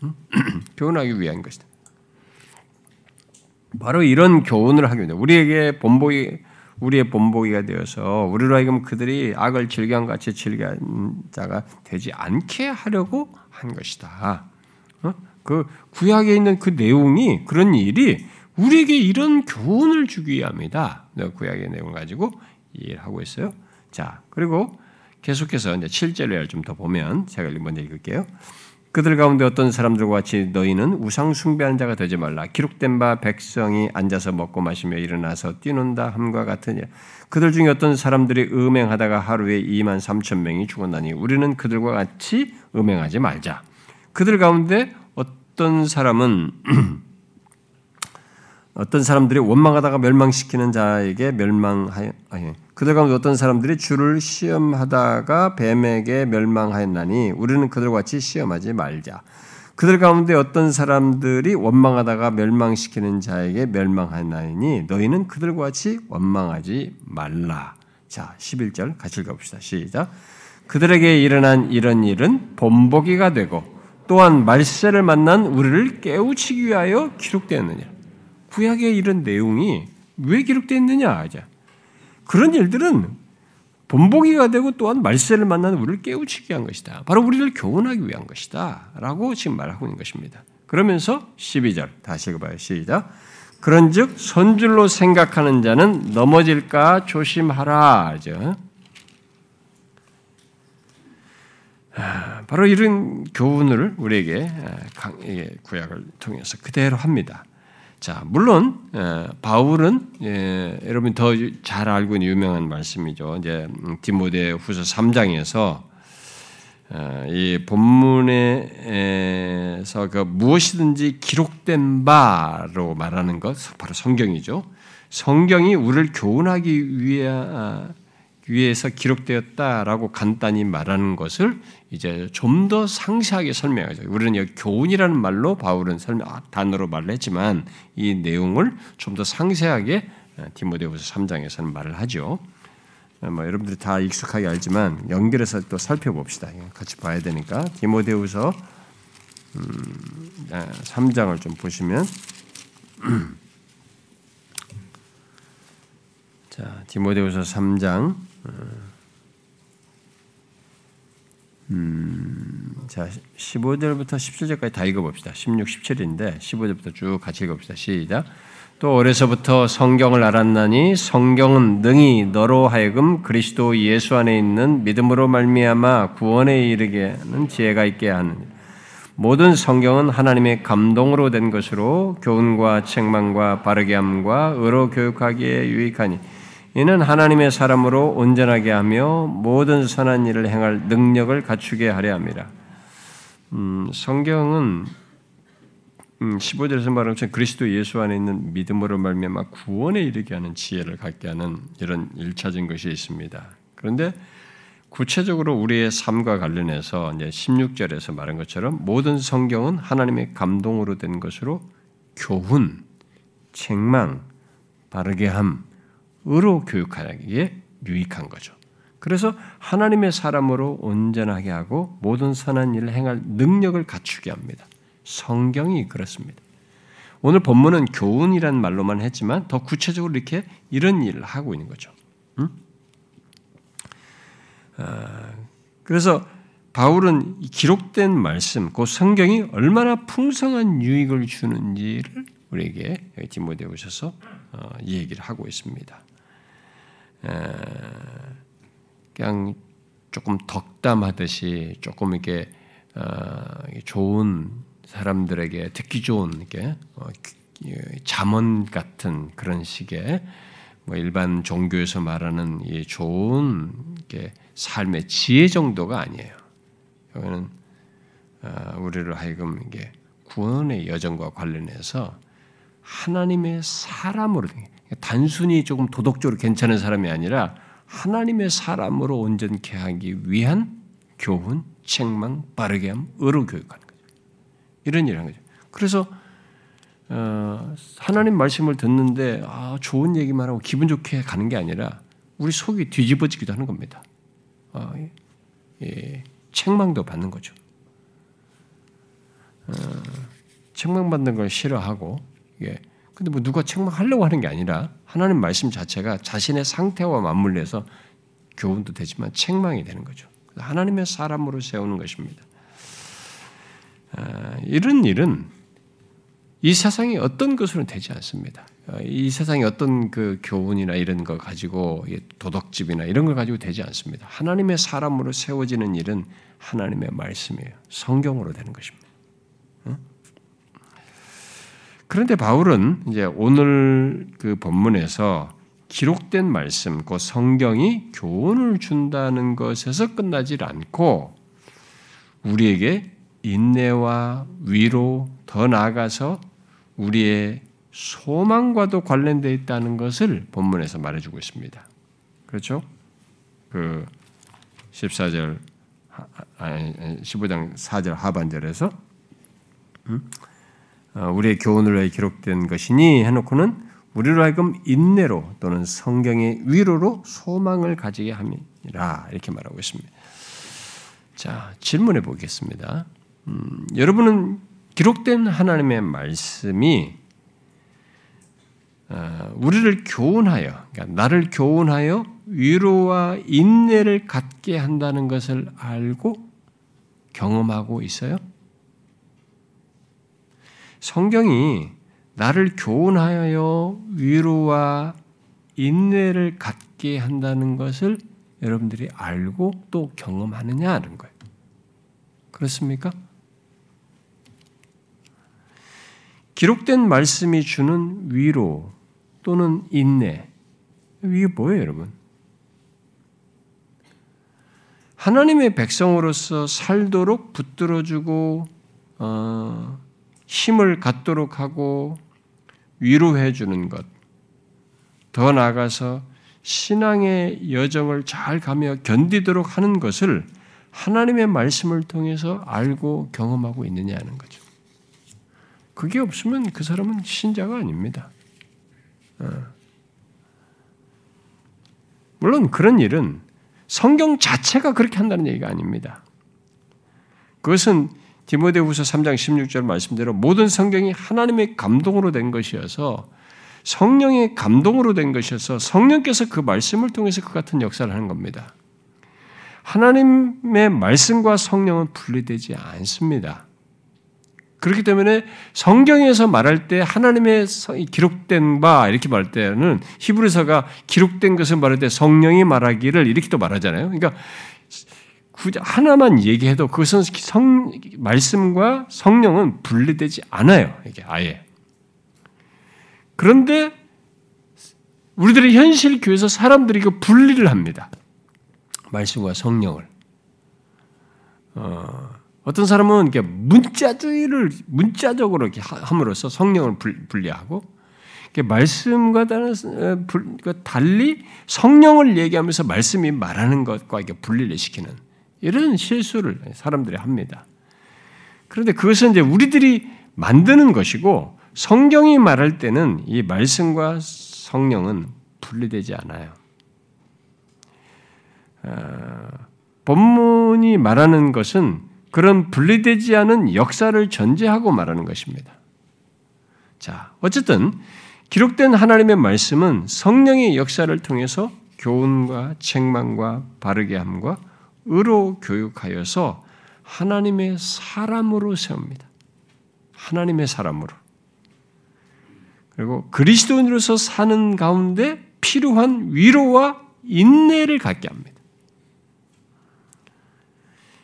교훈하기 위한 것이다. 바로 이런 교훈을 하기 위해 우리에게 본보기 우리의 본보기가 되어서 우리로 하여금 그들이 악을 즐겨 같이 즐겨한 자가 되지 않게 하려고 한 것이다. 어? 그 구약에 있는 그 내용이 그런 일이 우리에게 이런 교훈을 주기 위함이다. 구약의 내용 가지고 이해를 하고 있어요. 자, 그리고 계속해서 이제 7절을 좀 더 보면 제가 먼저 읽을게요. 그들 가운데 어떤 사람들과 같이 너희는 우상 숭배하는 자가 되지 말라. 기록된 바 백성이 앉아서 먹고 마시며 일어나서 뛰논다 함과 같으냐. 그들 중에 어떤 사람들이 음행하다가 하루에 2만 3천 명이 죽었나니 우리는 그들과 같이 음행하지 말자. 그들 가운데 어떤 사람은 어떤 사람들이 원망하다가 멸망시키는 자에게 멸망하여 그들 가운데 어떤 사람들이 주를 시험하다가 뱀에게 멸망하였나니 우리는 그들과 같이 시험하지 말자. 그들 가운데 어떤 사람들이 원망하다가 멸망시키는 자에게 멸망하였나니 너희는 그들과 같이 원망하지 말라. 자, 11절 같이 읽어봅시다. 시작. 그들에게 일어난 이런 일은 본보기가 되고 또한 말세를 만난 우리를 깨우치기 위하여 기록되었느냐. 구약의 이런 내용이 왜 기록되어 있느냐? 자, 그런 일들은 본보기가 되고 또한 말세를 만나는 우리를 깨우치게 한 것이다. 바로 우리를 교훈하기 위한 것이다. 라고 지금 말하고 있는 것입니다. 그러면서 12절 다시 읽어봐요. 시작. 그런즉 선줄로 생각하는 자는 넘어질까 조심하라. 죠 아, 바로 이런 교훈을 우리에게 구약을 통해서 그대로 합니다. 자, 물론 바울은 예, 여러분 더 잘 알고 있는 유명한 말씀이죠. 이제 음, 디모데 후서 3장에서 어, 이 본문에서 그 무엇이든지 기록된 바로 말하는 것 바로 성경이죠. 성경이 우리를 교훈하기 위해 위에서 기록되었다라고 간단히 말하는 것을 이제 좀 더 상세하게 설명하죠. 우리는 여기 교훈이라는 말로 바울은 설명 아, 단어로 말을 했지만 이 내용을 좀 더 상세하게 어, 디모데후서 3장에서는 말을 하죠. 어, 뭐 여러분들이 다 익숙하게 알지만 연결해서 또 살펴봅시다. 같이 봐야 되니까 디모데후서 음, 3장을 아, 좀 보시면 자 디모데후서 3장 음, 자, 15절부터 17절까지 다 읽어봅시다. 16, 17인데 15절부터 쭉 같이 읽어봅시다. 시작. 또 어려서부터 성경을 알았나니 성경은 능히 너로 하여금 그리스도 예수 안에 있는 믿음으로 말미암아 구원에 이르게 하는 지혜가 있게 하는 모든 성경은 하나님의 감동으로 된 것으로 교훈과 책망과 바르게 함과 의로 교육하기에 유익하니 이는 하나님의 사람으로 온전하게 하며 모든 선한 일을 행할 능력을 갖추게 하려 합니다. 음, 성경은 음, 15절에서 말한 것처럼 그리스도 예수 안에 있는 믿음으로 말미암아 구원에 이르게 하는 지혜를 갖게 하는 이런 일차적인 것이 있습니다. 그런데 구체적으로 우리의 삶과 관련해서 이제 16절에서 말한 것처럼 모든 성경은 하나님의 감동으로 된 것으로 교훈, 책망, 바르게 함, 의로 교육하기에 유익한 거죠. 그래서 하나님의 사람으로 온전하게 하고 모든 선한 일을 행할 능력을 갖추게 합니다. 성경이 그렇습니다. 오늘 본문은 교훈이란 말로만 했지만 더 구체적으로 이렇게 이런 일을 하고 있는 거죠. 응? 아, 그래서 바울은 기록된 말씀, 그 성경이 얼마나 풍성한 유익을 주는지를 우리에게 디모데오셔서 어, 얘기를 하고 있습니다. 그냥 조금 덕담하듯이 조금 이렇게 어, 좋은 사람들에게 듣기 좋은 이렇게 어, 잠언 같은 그런 식의 뭐 일반 종교에서 말하는 이 좋은 삶의 지혜 정도가 아니에요. 여기는 어, 우리를 하여금 이게 구원의 여정과 관련해서 하나님의 사람으로 단순히 조금 도덕적으로 괜찮은 사람이 아니라 하나님의 사람으로 온전케 하기 위한 교훈, 책망, 바르게 함, 의로 교육하는 거죠. 이런 일을 하는 거죠. 그래서 어, 하나님 말씀을 듣는데 아, 좋은 얘기만 하고 기분 좋게 가는 게 아니라 우리 속이 뒤집어지기도 하는 겁니다. 어, 예, 책망도 받는 거죠. 어, 책망받는 걸 싫어하고 예. 근데 뭐 누가 책망하려고 하는 게 아니라 하나님 말씀 자체가 자신의 상태와 맞물려서 교훈도 되지만 책망이 되는 거죠. 하나님의 사람으로 세우는 것입니다. 아, 이런 일은 이 세상이 어떤 것으로 되지 않습니다. 아, 이 세상이 어떤 그 교훈이나 이런 거 가지고 도덕집이나 이런 걸 가지고 되지 않습니다. 하나님의 사람으로 세워지는 일은 하나님의 말씀이에요. 성경으로 되는 것입니다. 그런데 바울은 이제 오늘 그 본문에서 기록된 말씀, 그 성경이 교훈을 준다는 것에서 끝나질 않고 우리에게 인내와 위로 더 나아가서 우리의 소망과도 관련되어 있다는 것을 본문에서 말해주고 있습니다. 그렇죠? 그 14절, 15장 4절 하반절에서 음? 어, 우리의 교훈을 기록된 것이니 해놓고는 우리로 하여금 인내로 또는 성경의 위로로 소망을 가지게 함이라 이렇게 말하고 있습니다. 자 질문해 보겠습니다. 음, 여러분은 기록된 하나님의 말씀이 어, 우리를 교훈하여, 그러니까 나를 교훈하여 위로와 인내를 갖게 한다는 것을 알고 경험하고 있어요? 성경이 나를 교훈하여 위로와 인내를 갖게 한다는 것을 여러분들이 알고 또 경험하느냐 하는 거예요. 그렇습니까? 기록된 말씀이 주는 위로 또는 인내 이게 뭐예요, 여러분? 하나님의 백성으로서 살도록 붙들어주고 어, 힘을 갖도록 하고 위로해 주는 것. 더 나아가서 신앙의 여정을 잘 가며 견디도록 하는 것을 하나님의 말씀을 통해서 알고 경험하고 있느냐 하는 거죠. 그게 없으면 그 사람은 신자가 아닙니다. 어. 물론 그런 일은 성경 자체가 그렇게 한다는 얘기가 아닙니다. 그것은 디모데후서 3장 16절 말씀대로 모든 성경이 하나님의 감동으로 된 것이어서 성령의 감동으로 된 것이어서 성령께서 그 말씀을 통해서 그 같은 역사를 하는 겁니다. 하나님의 말씀과 성령은 분리되지 않습니다. 그렇기 때문에 성경에서 말할 때 하나님의 기록된 바 이렇게 말할 때는 히브리서가 기록된 것을 말할 때 성령이 말하기를 이렇게 또 말하잖아요. 그러니까 하나만 얘기해도 그것은 성, 말씀과 성령은 분리되지 않아요. 이게 아예. 그런데 우리들의 현실 교회에서 사람들이 그 분리를 합니다. 말씀과 성령을. 어, 어떤 사람은 이렇게 문자주의를 문자적으로 이렇게 함으로써 성령을 분리하고 말씀과 그 달리 성령을 얘기하면서 말씀이 말하는 것과 이게 분리를 시키는 이런 실수를 사람들이 합니다. 그런데 그것은 이제 우리들이 만드는 것이고 성경이 말할 때는 이 말씀과 성령은 분리되지 않아요. 어, 본문이 말하는 것은 그런 분리되지 않은 역사를 전제하고 말하는 것입니다. 자, 어쨌든 기록된 하나님의 말씀은 성령의 역사를 통해서 교훈과 책망과 바르게 함과 의로 교육하여서 하나님의 사람으로 세웁니다. 하나님의 사람으로. 그리고 그리스도인으로서 사는 가운데 필요한 위로와 인내를 갖게 합니다.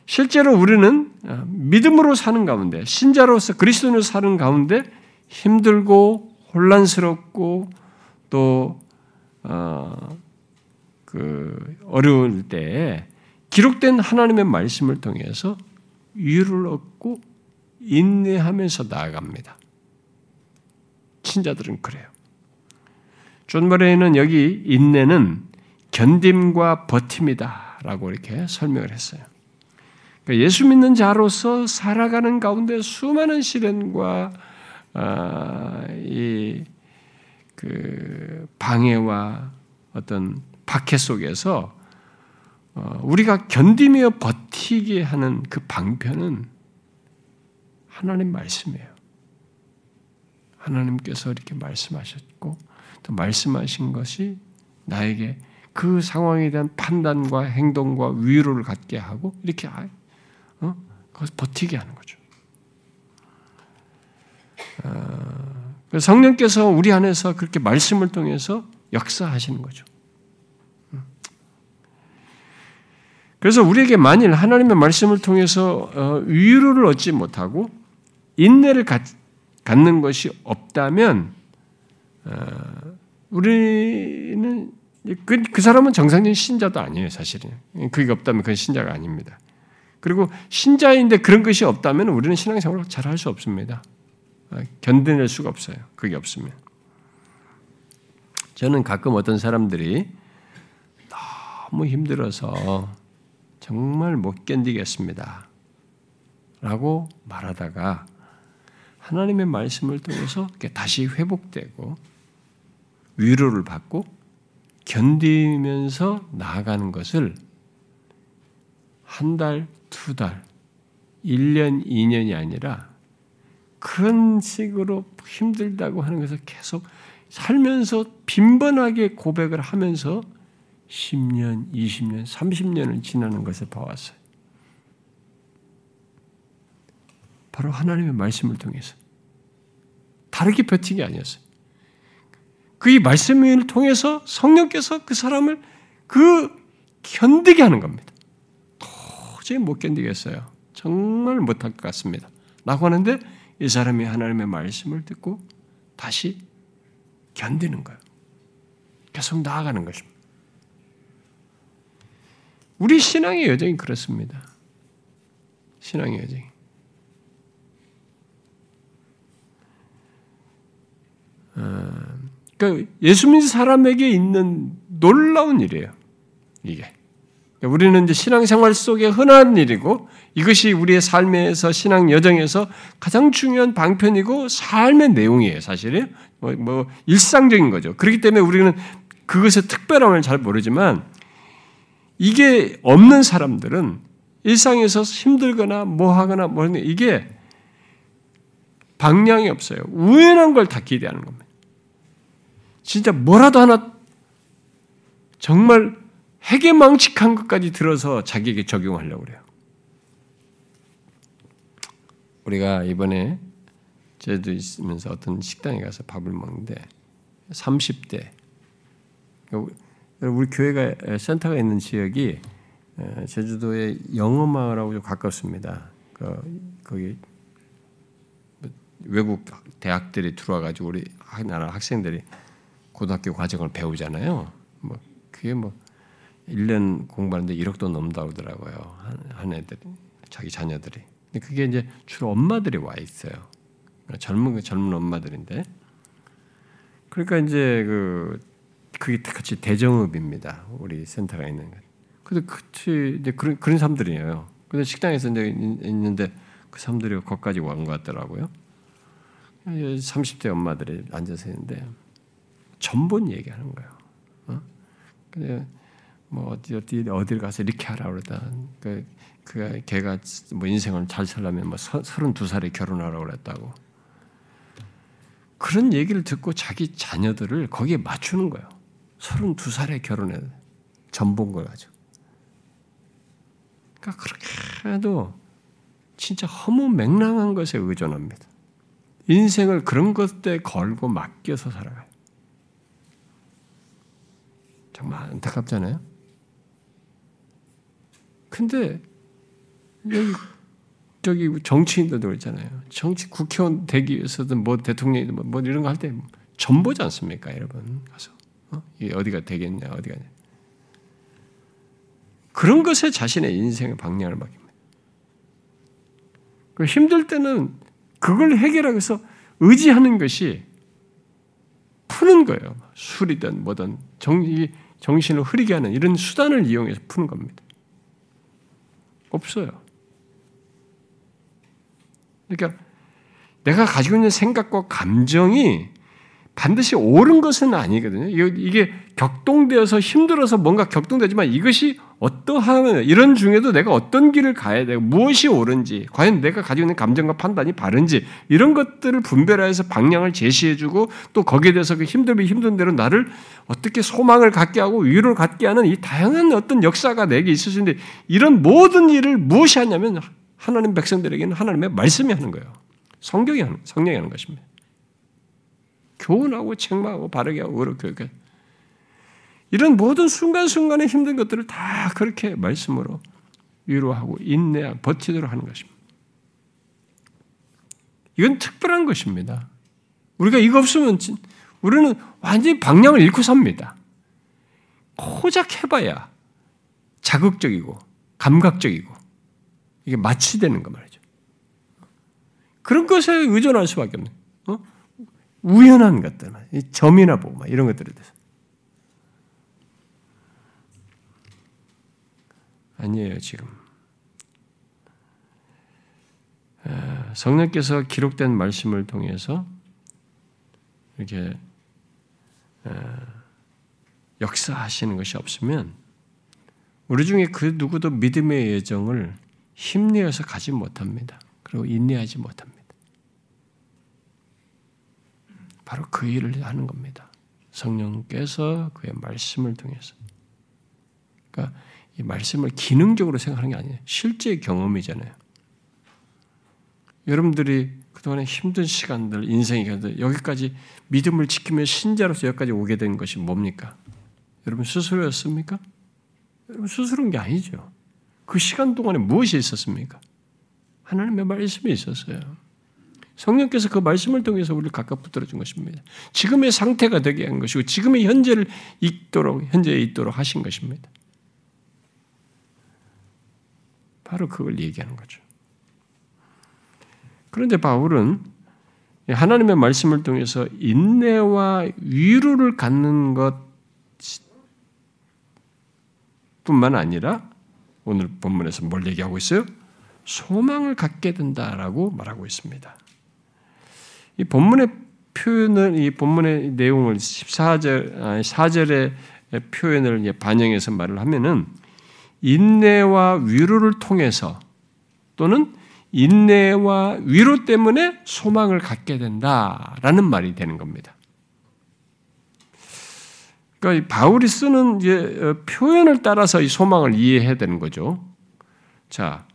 실제로 우리는 믿음으로 사는 가운데, 신자로서 그리스도인으로 사는 가운데 힘들고 혼란스럽고 또, 어, 그, 어려울 때 기록된 하나님의 말씀을 통해서 위로를 얻고 인내하면서 나아갑니다. 신자들은 그래요. 존 머레이는 여기 인내는 견딤과 버팀이다 라고 이렇게 설명을 했어요. 그러니까 예수 믿는 자로서 살아가는 가운데 수많은 시련과 아, 이그 방해와 어떤 박해 속에서 어, 우리가 견디며 버티게 하는 그 방편은 하나님 말씀이에요. 하나님께서 이렇게 말씀하셨고 또 말씀하신 것이 나에게 그 상황에 대한 판단과 행동과 위로를 갖게 하고 이렇게 어? 그것을 버티게 하는 거죠. 어, 성령께서 우리 안에서 그렇게 말씀을 통해서 역사하시는 거죠. 그래서 우리에게 만일 하나님의 말씀을 통해서 어, 위로를 얻지 못하고 인내를 갖는 것이 없다면 어, 우리는 그, 그 사람은 정상적인 신자도 아니에요, 사실은. 그게 없다면 그건 신자가 아닙니다. 그리고 신자인데 그런 것이 없다면 우리는 신앙생활을 잘 할 수 없습니다. 어, 견뎌낼 수가 없어요. 그게 없으면. 저는 가끔 어떤 사람들이 너무 힘들어서 정말 못 견디겠습니다. 라고 말하다가 하나님의 말씀을 통해서 다시 회복되고 위로를 받고 견디면서 나아가는 것을 한 달, 두 달, 1년, 2년이 아니라 그런 식으로 힘들다고 하는 것을 계속 살면서 빈번하게 고백을 하면서 10년, 20년, 30년을 지나는 것을 봐왔어요. 바로 하나님의 말씀을 통해서. 다르게 버틴 게 아니었어요. 그 말씀을 통해서 성령께서 그 사람을 그 견디게 하는 겁니다. 도저히 못 견디겠어요. 정말 못할 것 같습니다. 라고 하는데 이 사람이 하나님의 말씀을 듣고 다시 견디는 거예요. 계속 나아가는 것입니다. 우리 신앙의 여정이 그렇습니다. 신앙의 여정이. 어, 그러니까 예수 믿는 사람에게 있는 놀라운 일이에요. 이게. 그러니까 우리는 이제 신앙생활 속에 흔한 일이고 이것이 우리의 삶에서 신앙 여정에서 가장 중요한 방편이고 삶의 내용이에요, 사실은. 뭐, 뭐 일상적인 거죠. 그렇기 때문에 우리는 그것의 특별함을 잘 모르지만 이게 없는 사람들은 일상에서 힘들거나 뭐 하거나 뭐 하는 이게 방향이 없어요. 우연한 걸 다 기대하는 겁니다. 진짜 뭐라도 하나 정말 해괴망측한 것까지 들어서 자기에게 적용하려고 그래요. 우리가 이번에 제주 있으면서 어떤 식당에 가서 밥을 먹는데 30대 우리 교회가 센터가 있는 지역이 제주도의 영어마을하고 좀 가깝습니다. 그, 거기 외국 대학들이 들어와가지고 우리 나라 학생들이 고등학교 과정을 배우잖아요. 뭐 그게 뭐 1년 공부하는데 1억도 넘다 그러더라고요. 한, 한 애들이 자기 자녀들이. 근데 그게 이제 주로 엄마들이 와 있어요. 젊은 젊은 엄마들인데 그러니까 이제 그 그게 같이 대정읍입니다. 우리 센터가 있는 거. 근데 그치 이제 그런 그런 사람들이에요. 근데 식당에서 이제 있는데 그 사람들이 거기까지 온 것 같더라고요. 30대 엄마들이 앉아서 있는데 전본 얘기하는 거예요. 어? 근데 뭐 어디 어디 어딜 가서 이렇게 하라 그러다. 그 그가 걔가 뭐 인생을 잘 살려면 뭐 서른두 살에 결혼하라고 그랬다고. 그런 얘기를 듣고 자기 자녀들을 거기에 맞추는 거예요. 서른두 살에 결혼해 전본 걸 가지고. 그러니까 그렇게 해도 진짜 허무맹랑한 것에 의존합니다. 인생을 그런 것에 걸고 맡겨서 살아가요. 정말 안타깝잖아요. 근데 여기 저기 정치인들도 있잖아요. 정치 국회의원 되기 위해서든 뭐 대통령이든 뭐 이런 거 할 때 전보지 않습니까, 여러분 가서 어? 어디가 되겠냐, 어디가 그런 것에 자신의 인생의 방향을 맡깁니다. 그 힘들 때는 그걸 해결하기 위해서 의지하는 것이 푸는 거예요. 술이든 뭐든 정, 정신을 흐리게 하는 이런 수단을 이용해서 푸는 겁니다. 없어요. 그러니까 내가 가지고 있는 생각과 감정이 반드시 옳은 것은 아니거든요. 이게 격동되어서 힘들어서 뭔가 격동되지만 이것이 어떠하면 이런 중에도 내가 어떤 길을 가야 되고 무엇이 옳은지 과연 내가 가지고 있는 감정과 판단이 바른지 이런 것들을 분별해서 방향을 제시해주고 또 거기에 대해서 그 힘들면 힘든 대로 나를 어떻게 소망을 갖게 하고 위로를 갖게 하는 이 다양한 어떤 역사가 내게 있을 수 있는데 이런 모든 일을 무엇이 하냐면 하나님 백성들에게는 하나님의 말씀이 하는 거예요. 성경이 하는 성령이 하는 것입니다. 교훈하고 책망하고 바르게 하고 그렇게 이렇게 이런 모든 순간순간의 힘든 것들을 다 그렇게 말씀으로 위로하고 인내하고 버티도록 하는 것입니다. 이건 특별한 것입니다. 우리가 이거 없으면 우리는 완전히 방향을 잃고 삽니다. 고작 해봐야 자극적이고 감각적이고 이게 마취되는 거 말이죠. 그런 것에 의존할 수밖에 없는. 어? 우연한 것들, 점이나 보고 막 이런 것들에 대해서. 아니에요, 지금. 성령께서 기록된 말씀을 통해서 이렇게 역사하시는 것이 없으면 우리 중에 그 누구도 믿음의 예정을 힘내어서 가지 못합니다. 그리고 인내하지 못합니다. 바로 그 일을 하는 겁니다. 성령께서 그의 말씀을 통해서. 그러니까 이 말씀을 기능적으로 생각하는 게 아니에요. 실제 경험이잖아요. 여러분들이 그동안에 힘든 시간들, 인생이 여기까지 믿음을 지키며 신자로서 여기까지 오게 된 것이 뭡니까? 여러분 스스로였습니까? 여러분 스스로인 게 아니죠. 그 시간 동안에 무엇이 있었습니까? 하나님의 말씀이 있었어요. 성령께서 그 말씀을 통해서 우리를 각각 붙들어 준 것입니다. 지금의 상태가 되게 한 것이고 지금의 현재를 있도록 현재에 있도록 하신 것입니다. 바로 그걸 얘기하는 거죠. 그런데 바울은 하나님의 말씀을 통해서 인내와 위로를 갖는 것 뿐만 아니라 오늘 본문에서 뭘 얘기하고 있어요? 소망을 갖게 된다라고 말하고 있습니다. 이 본문의 표현을 이 본문의 내용을 14절 4절의 표현을 반영해서 말을 하면은 인내와 위로를 통해서 또는 인내와 위로 때문에 소망을 갖게 된다라는 말이 되는 겁니다. 그러니까 바울이 쓰는 이제 표현을 따라서 이 소망을 이해해야 되는 거죠. 자,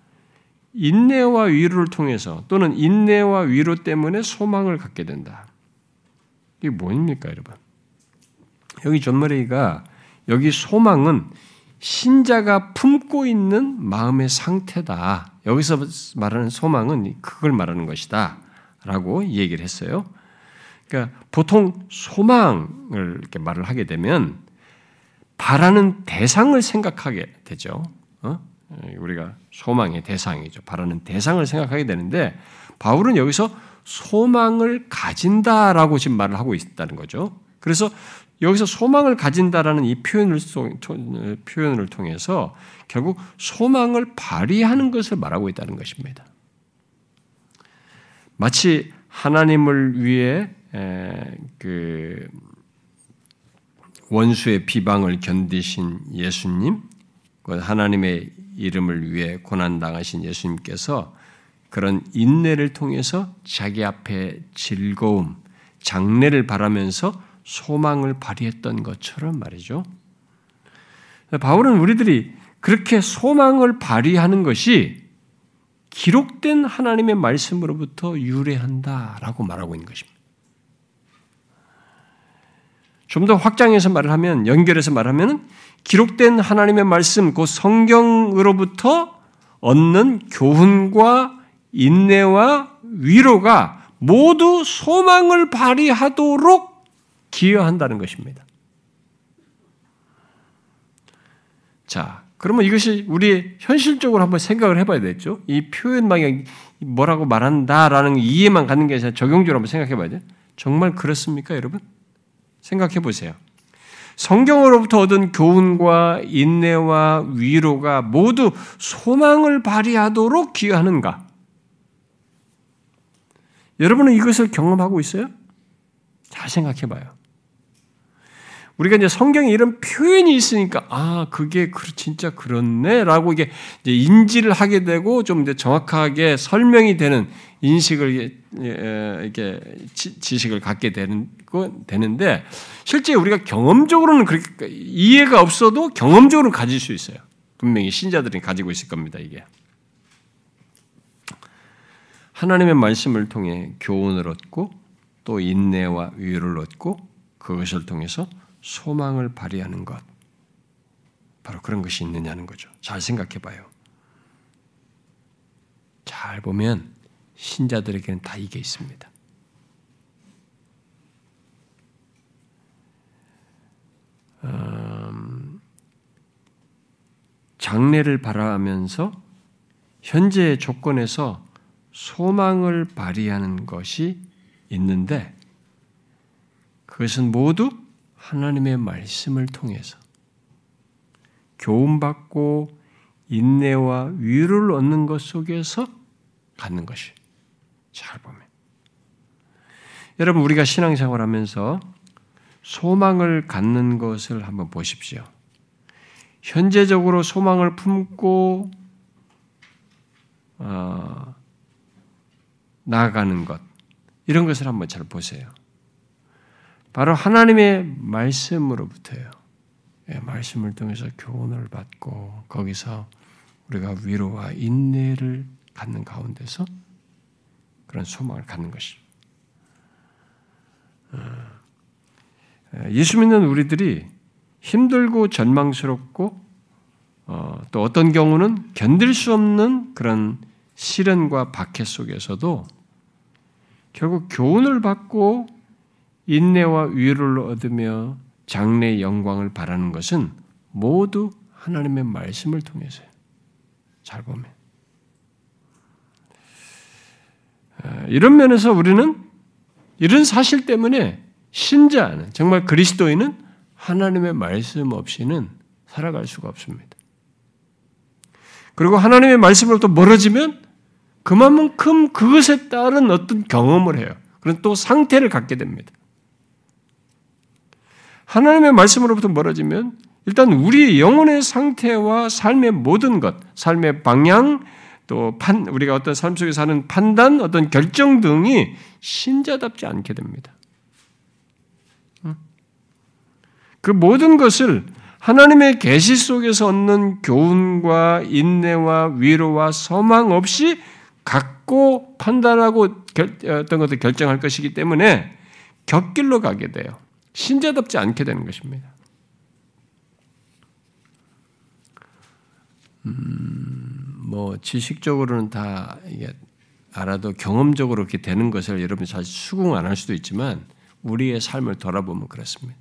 인내와 위로를 통해서 또는 인내와 위로 때문에 소망을 갖게 된다. 이게 뭐입니까, 여러분? 여기 존 머레이가 여기 소망은 신자가 품고 있는 마음의 상태다. 여기서 말하는 소망은 그걸 말하는 것이다. 라고 얘기를 했어요. 그러니까 보통 소망을 이렇게 말을 하게 되면 바라는 대상을 생각하게 되죠. 어? 우리가 소망의 대상이죠. 바라는 대상을 생각하게 되는데 바울은 여기서 소망을 가진다라고 지금 말을 하고 있다는 거죠. 그래서 여기서 소망을 가진다라는 이 표현을, 표현을 통해서 결국 소망을 발휘하는 것을 말하고 있다는 것입니다. 마치 하나님을 위해 그 원수의 비방을 견디신 예수님, 하나님의 이름을 위해 고난 당하신 예수님께서 그런 인내를 통해서 자기 앞에 즐거움, 장래를 바라면서 소망을 발휘했던 것처럼 말이죠. 바울은 우리들이 그렇게 소망을 발휘하는 것이 기록된 하나님의 말씀으로부터 유래한다라고 말하고 있는 것입니다. 좀 더 확장해서 말을 하면, 연결해서 말하면, 기록된 하나님의 말씀, 그 성경으로부터 얻는 교훈과 인내와 위로가 모두 소망을 발휘하도록 기여한다는 것입니다. 자, 그러면 이것이 우리 현실적으로 한번 생각을 해봐야 되겠죠? 이 표현망이 뭐라고 말한다라는 이해만 갖는 게 아니라 적용적으로 한번 생각해 봐야 돼. 정말 그렇습니까, 여러분? 생각해 보세요. 성경으로부터 얻은 교훈과 인내와 위로가 모두 소망을 발휘하도록 기여하는가? 여러분은 이것을 경험하고 있어요? 잘 생각해 봐요. 우리가 이제 성경에 이런 표현이 있으니까 아 그게 진짜 그렇네라고 이게 인지를 하게 되고 좀 이제 정확하게 설명이 되는 인식을 이렇게 지식을 갖게 되는 거 되는데 실제 우리가 경험적으로는 그렇게 이해가 없어도 경험적으로 가질 수 있어요. 분명히 신자들이 가지고 있을 겁니다 이게. 하나님의 말씀을 통해 교훈을 얻고 또 인내와 위로를 얻고 그것을 통해서 소망을 발휘하는 것. 바로 그런 것이 있느냐는 거죠. 잘 생각해 봐요. 잘 보면 신자들에게는 다 이게 있습니다. 음, 장래를 바라면서 현재의 조건에서 소망을 발휘하는 것이 있는데 그것은 모두 하나님의 말씀을 통해서 교훈받고 인내와 위로를 얻는 것 속에서 갖는 것이 잘 보면 여러분 우리가 신앙생활 하면서 소망을 갖는 것을 한번 보십시오. 현재적으로 소망을 품고 어, 나아가는 것 이런 것을 한번 잘 보세요. 바로 하나님의 말씀으로부터요. 예, 말씀을 통해서 교훈을 받고 거기서 우리가 위로와 인내를 갖는 가운데서 그런 소망을 갖는 것이죠. 어, 예, 예수 믿는 우리들이 힘들고 절망스럽고 어, 또 어떤 경우는 견딜 수 없는 그런 시련과 박해 속에서도 결국 교훈을 받고 인내와 위로를 얻으며 장래의 영광을 바라는 것은 모두 하나님의 말씀을 통해서요. 잘 보면. 아, 이런 면에서 우리는 이런 사실 때문에 신자는 정말 그리스도인은 하나님의 말씀 없이는 살아갈 수가 없습니다. 그리고 하나님의 말씀으로부터 멀어지면 그만큼 그것에 따른 어떤 경험을 해요. 그런 또 상태를 갖게 됩니다. 하나님의 말씀으로부터 멀어지면 일단 우리 영혼의 상태와 삶의 모든 것, 삶의 방향, 또 판, 우리가 어떤 삶 속에서 하는 판단, 어떤 결정 등이 신자답지 않게 됩니다. 그 모든 것을 하나님의 계시 속에서 얻는 교훈과 인내와 위로와 소망 없이 갖고 판단하고 결, 어떤 것을 결정할 것이기 때문에 곁길로 가게 돼요. 신자답지 않게 되는 것입니다. 음, 뭐 지식적으로는 다 이게 알아도 경험적으로 그렇게 되는 것을 여러분 사실 수긍 안 할 수도 있지만 우리의 삶을 돌아보면 그렇습니다.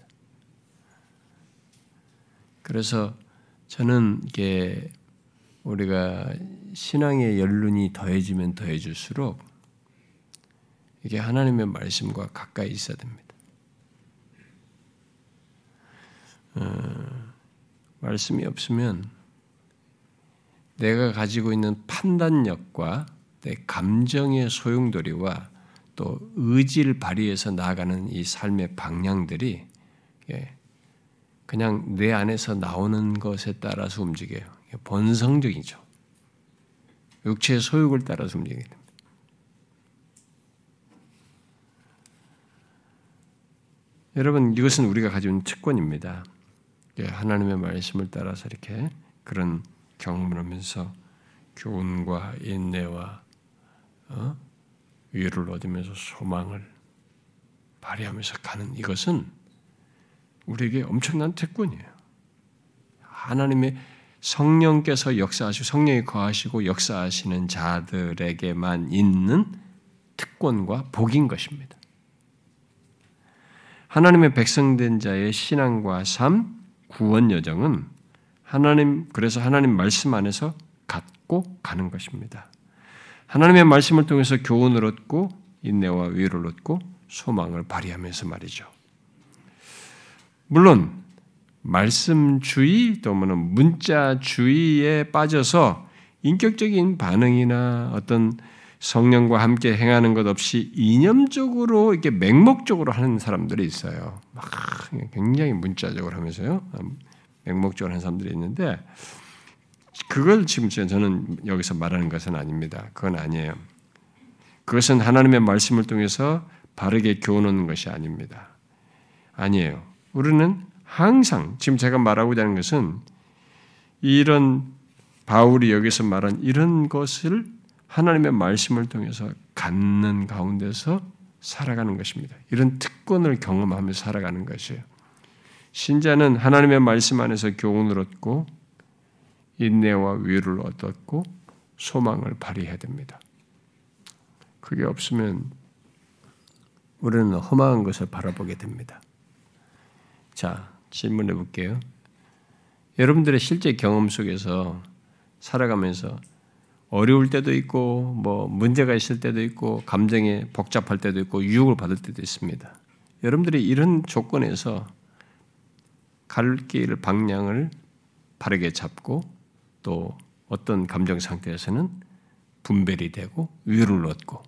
그래서 저는 이게 우리가 신앙의 연륜이 더해지면 더해질수록 이게 하나님의 말씀과 가까이 있어야 됩니다. 어, 말씀이 없으면 내가 가지고 있는 판단력과 내 감정의 소용돌이와 또 의지를 발휘해서 나아가는 이 삶의 방향들이 예, 그냥 내 안에서 나오는 것에 따라서 움직여요. 본성적이죠. 육체의 소욕을 따라서 움직이게 됩니다. 여러분 이것은 우리가 있는 특권입니다. 예, 하나님의 말씀을 따라서 이렇게 그런 경험을 하면서 교훈과 인내와 어? 위로를 얻으면서 소망을 발휘하면서 가는 이것은 우리에게 엄청난 특권이에요. 하나님의 성령께서 역사하시고 성령이 거하시고 역사하시는 자들에게만 있는 특권과 복인 것입니다. 하나님의 백성된 자의 신앙과 삶, 구원 여정은 하나님 그래서 하나님 말씀 안에서 갖고 가는 것입니다. 하나님의 말씀을 통해서 교훈을 얻고 인내와 위로를 얻고 소망을 발휘하면서 말이죠. 물론 말씀주의 또는 문자주의에 빠져서 인격적인 반응이나 어떤 성령과 함께 행하는 것 없이 이념적으로 이렇게 맹목적으로 하는 사람들이 있어요. 막 굉장히 문자적으로 하면서요. 맹목적으로 하는 사람들이 있는데 그걸 지금 저는 여기서 말하는 것은 아닙니다. 그건 아니에요. 그것은 하나님의 말씀을 통해서 바르게 교훈하는 것이 아닙니다. 아니에요. 우리는 항상 지금 제가 말하고자 하는 것은 이런 바울이 여기서 말한 이런 것을 하나님의 말씀을 통해서 갖는 가운데서 살아가는 것입니다. 이런 특권을 경험하면서 살아가는 것이에요. 신자는 하나님의 말씀 안에서 교훈을 얻고 인내와 위를 얻었고 소망을 발휘해야 됩니다. 그게 없으면 우리는 험한 것을 바라보게 됩니다. 자, 질문해 볼게요. 여러분들의 실제 경험 속에서 살아가면서 어려울 때도 있고 뭐 문제가 있을 때도 있고 감정이 복잡할 때도 있고 유혹을 받을 때도 있습니다. 여러분들이 이런 조건에서 갈 길 방향을 바르게 잡고 또 어떤 감정 상태에서는 분별이 되고 위로를 얻고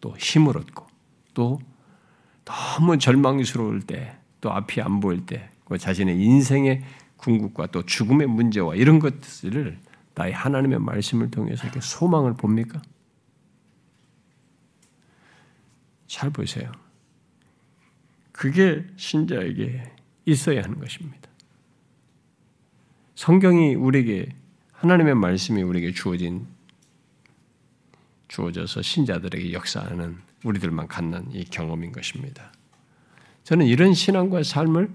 또 힘을 얻고 또 너무 절망스러울 때 또 앞이 안 보일 때그 자신의 인생의 궁극과 또 죽음의 문제와 이런 것들을 나의 하나님의 말씀을 통해서 이렇게 소망을 봅니까? 잘 보세요. 그게 신자에게 있어야 하는 것입니다. 성경이 우리에게 하나님의 말씀이 우리에게 주어진 주어져서 신자들에게 역사하는 우리들만 갖는 이 경험인 것입니다. 저는 이런 신앙과 삶을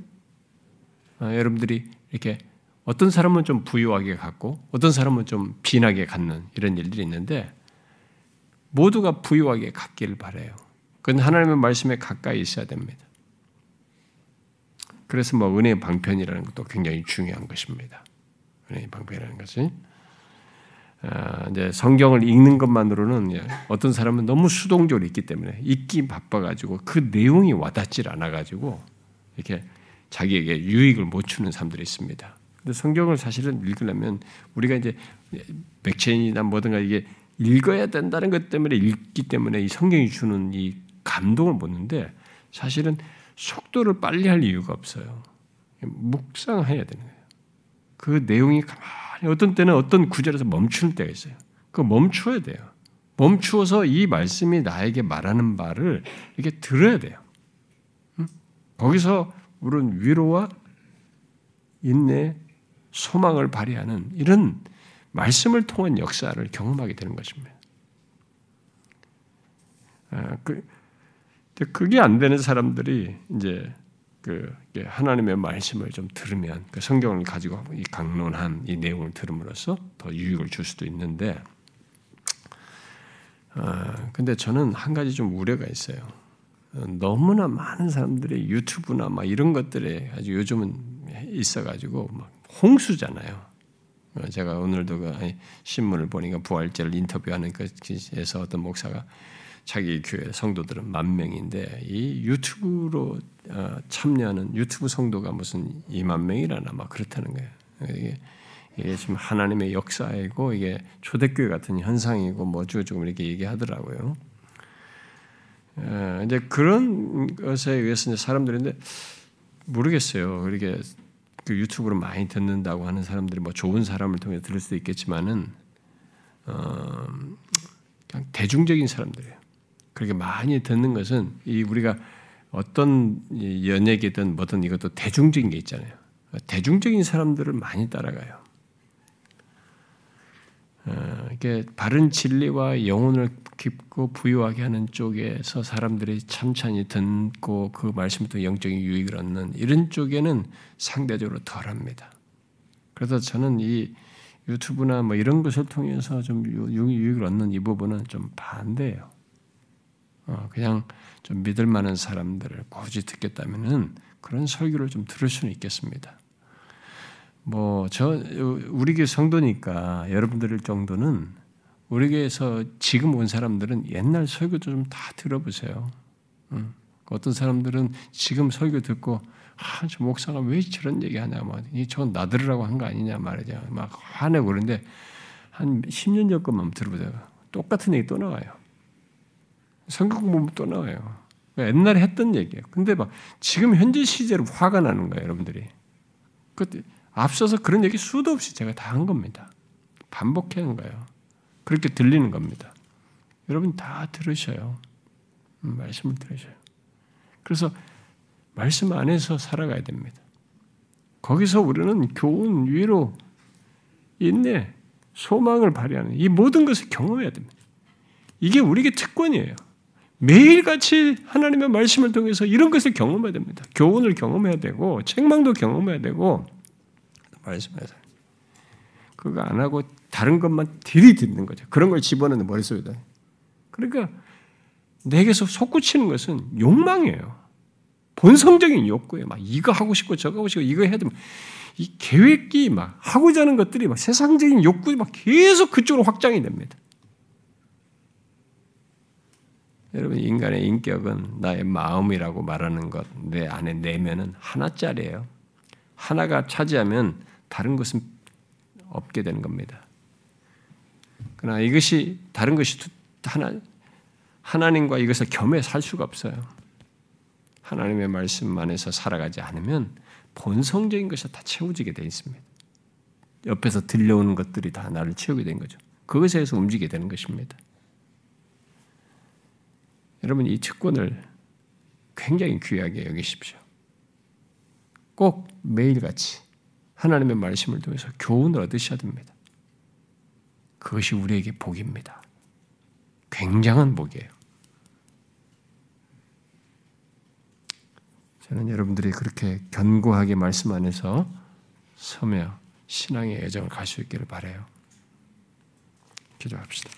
아, 여러분들이 이렇게 어떤 사람은 좀 부유하게 갖고 어떤 사람은 좀 빈하게 갖는 이런 일들이 있는데 모두가 부유하게 갖기를 바래요. 그건 하나님의 말씀에 가까이 있어야 됩니다. 그래서 뭐 은혜의 방편이라는 것도 굉장히 중요한 것입니다. 은혜의 방편이라는 것이 아, 이제 성경을 읽는 것만으로는 예, 어떤 사람은 너무 수동적으로 읽기 때문에 읽기 바빠가지고 그 내용이 와닿질 않아가지고 이렇게 자기에게 유익을 못 주는 사람들이 있습니다. 근데 성경을 사실은 읽으려면 우리가 이제 맥체인이나 뭐든가 이게 읽어야 된다는 것 때문에 읽기 때문에 이 성경이 주는 이 감동을 보는데 사실은 속도를 빨리 할 이유가 없어요. 묵상해야 되는 거예요. 그 내용이 가만히 어떤 때는 어떤 구절에서 멈추는 때가 있어요. 그 멈춰야 돼요. 멈추어서 이 말씀이 나에게 말하는 바를 이렇게 들어야 돼요. 거기서 우리는 위로와 인내, 소망을 발휘하는 이런 말씀을 통한 역사를 경험하게 되는 것입니다. 아, 그, 그게 안 되는 사람들이 이제 그 하나님의 말씀을 좀 들으면 그 성경을 가지고 이 강론한 이 내용을 들음으로써 더 유익을 줄 수도 있는데, 아, 근데 저는 한 가지 좀 우려가 있어요. 너무나 많은 사람들이 유튜브나 막 이런 것들에 아주 요즘은 있어가지고 막 홍수잖아요. 어, 제가 오늘도 그 신문을 보니까 부활절 인터뷰하는 것에서 어떤 목사가 자기 교회 성도들은 만 명인데 이 유튜브로 어, 참여하는 유튜브 성도가 무슨 2만 명이라나 막 그렇다는 거예요. 이게, 이게 지금 하나님의 역사이고 이게 초대교회 같은 현상이고 뭐주 조금 이렇게 얘기하더라고요. 어, 이제 그런 것에 의해서 사람들인데 모르겠어요. 이렇게 그 유튜브로 많이 듣는다고 하는 사람들이 뭐 좋은 사람을 통해 들을 수도 있겠지만은 어, 그냥 대중적인 사람들이에요. 그렇게 많이 듣는 것은 이 우리가 어떤 연예계든 뭐든 이것도 대중적인 게 있잖아요. 대중적인 사람들을 많이 따라가요. 어, 이게 바른 진리와 영혼을 깊고 부유하게 하는 쪽에서 사람들이 참찬히 듣고 그 말씀부터 영적인 유익을 얻는 이런 쪽에는 상대적으로 덜합니다. 그래서 저는 이 유튜브나 뭐 이런 것을 통해서 좀 유익을 얻는 이 부분은 좀 반대예요. 어, 그냥 좀 믿을 만한 사람들을 굳이 듣겠다면은 그런 설교를 좀 들을 수는 있겠습니다. 뭐 저 우리 교회 성도니까 여러분들 정도는 우리 교회에서 지금 온 사람들은 옛날 설교도 좀 다 들어보세요. 응. 어떤 사람들은 지금 설교 듣고 아, 저 목사가 왜 저런 얘기하냐, 뭐, 저건 나들으라고 한 거 아니냐 말이죠. 막 화내고 그러는데 한 10년 전 것만 들어보세요. 똑같은 얘기 또 나와요. 성경 공부 또 나와요. 옛날에 했던 얘기예요. 근데 막 지금 현재 시제로 화가 나는 거예요, 여러분들이. 그 앞서서 그런 얘기 수도 없이 제가 다 한 겁니다. 반복하는 거예요. 그렇게 들리는 겁니다. 여러분 다 들으셔요. 음, 말씀을 들으셔요. 그래서 말씀 안에서 살아가야 됩니다. 거기서 우리는 교훈, 위로, 인내, 소망을 발휘하는 이 모든 것을 경험해야 됩니다. 이게 우리에게 특권이에요. 매일같이 하나님의 말씀을 통해서 이런 것을 경험해야 됩니다. 교훈을 경험해야 되고 책망도 경험해야 되고 말씀해서 그거 안 하고 다른 것만 들이듣는 거죠. 그런 걸 집어넣는 머릿속에다. 그러니까 내게서 솟구치는 것은 욕망이에요. 본성적인 욕구예요. 막 이거 하고 싶고 저거 하고 싶고 이거 해야 되면 이 계획이 막 하고자 하는 것들이 막 세상적인 욕구가 막 계속 그쪽으로 확장이 됩니다. 여러분 인간의 인격은 나의 마음이라고 말하는 것 내 안에 내면은 하나짜리예요. 하나가 차지하면 다른 것은 없게 되는 겁니다. 그러나 이것이 다른 것이 하나 하나님과 이것을 겸해 살 수가 없어요. 하나님의 말씀 안에서 살아가지 않으면 본성적인 것이 다 채워지게 되어 있습니다. 옆에서 들려오는 것들이 다 나를 채우게 된 거죠. 그것에 서 움직이게 되는 것입니다. 여러분 이 특권을 굉장히 귀하게 여기십시오. 꼭 매일같이 하나님의 말씀을 통해서 교훈을 얻으셔야 됩니다. 그것이 우리에게 복입니다. 굉장한 복이에요. 저는 여러분들이 그렇게 견고하게 말씀 안에서 서며 신앙의 애정을 갈 수 있기를 바래요. 기도합시다.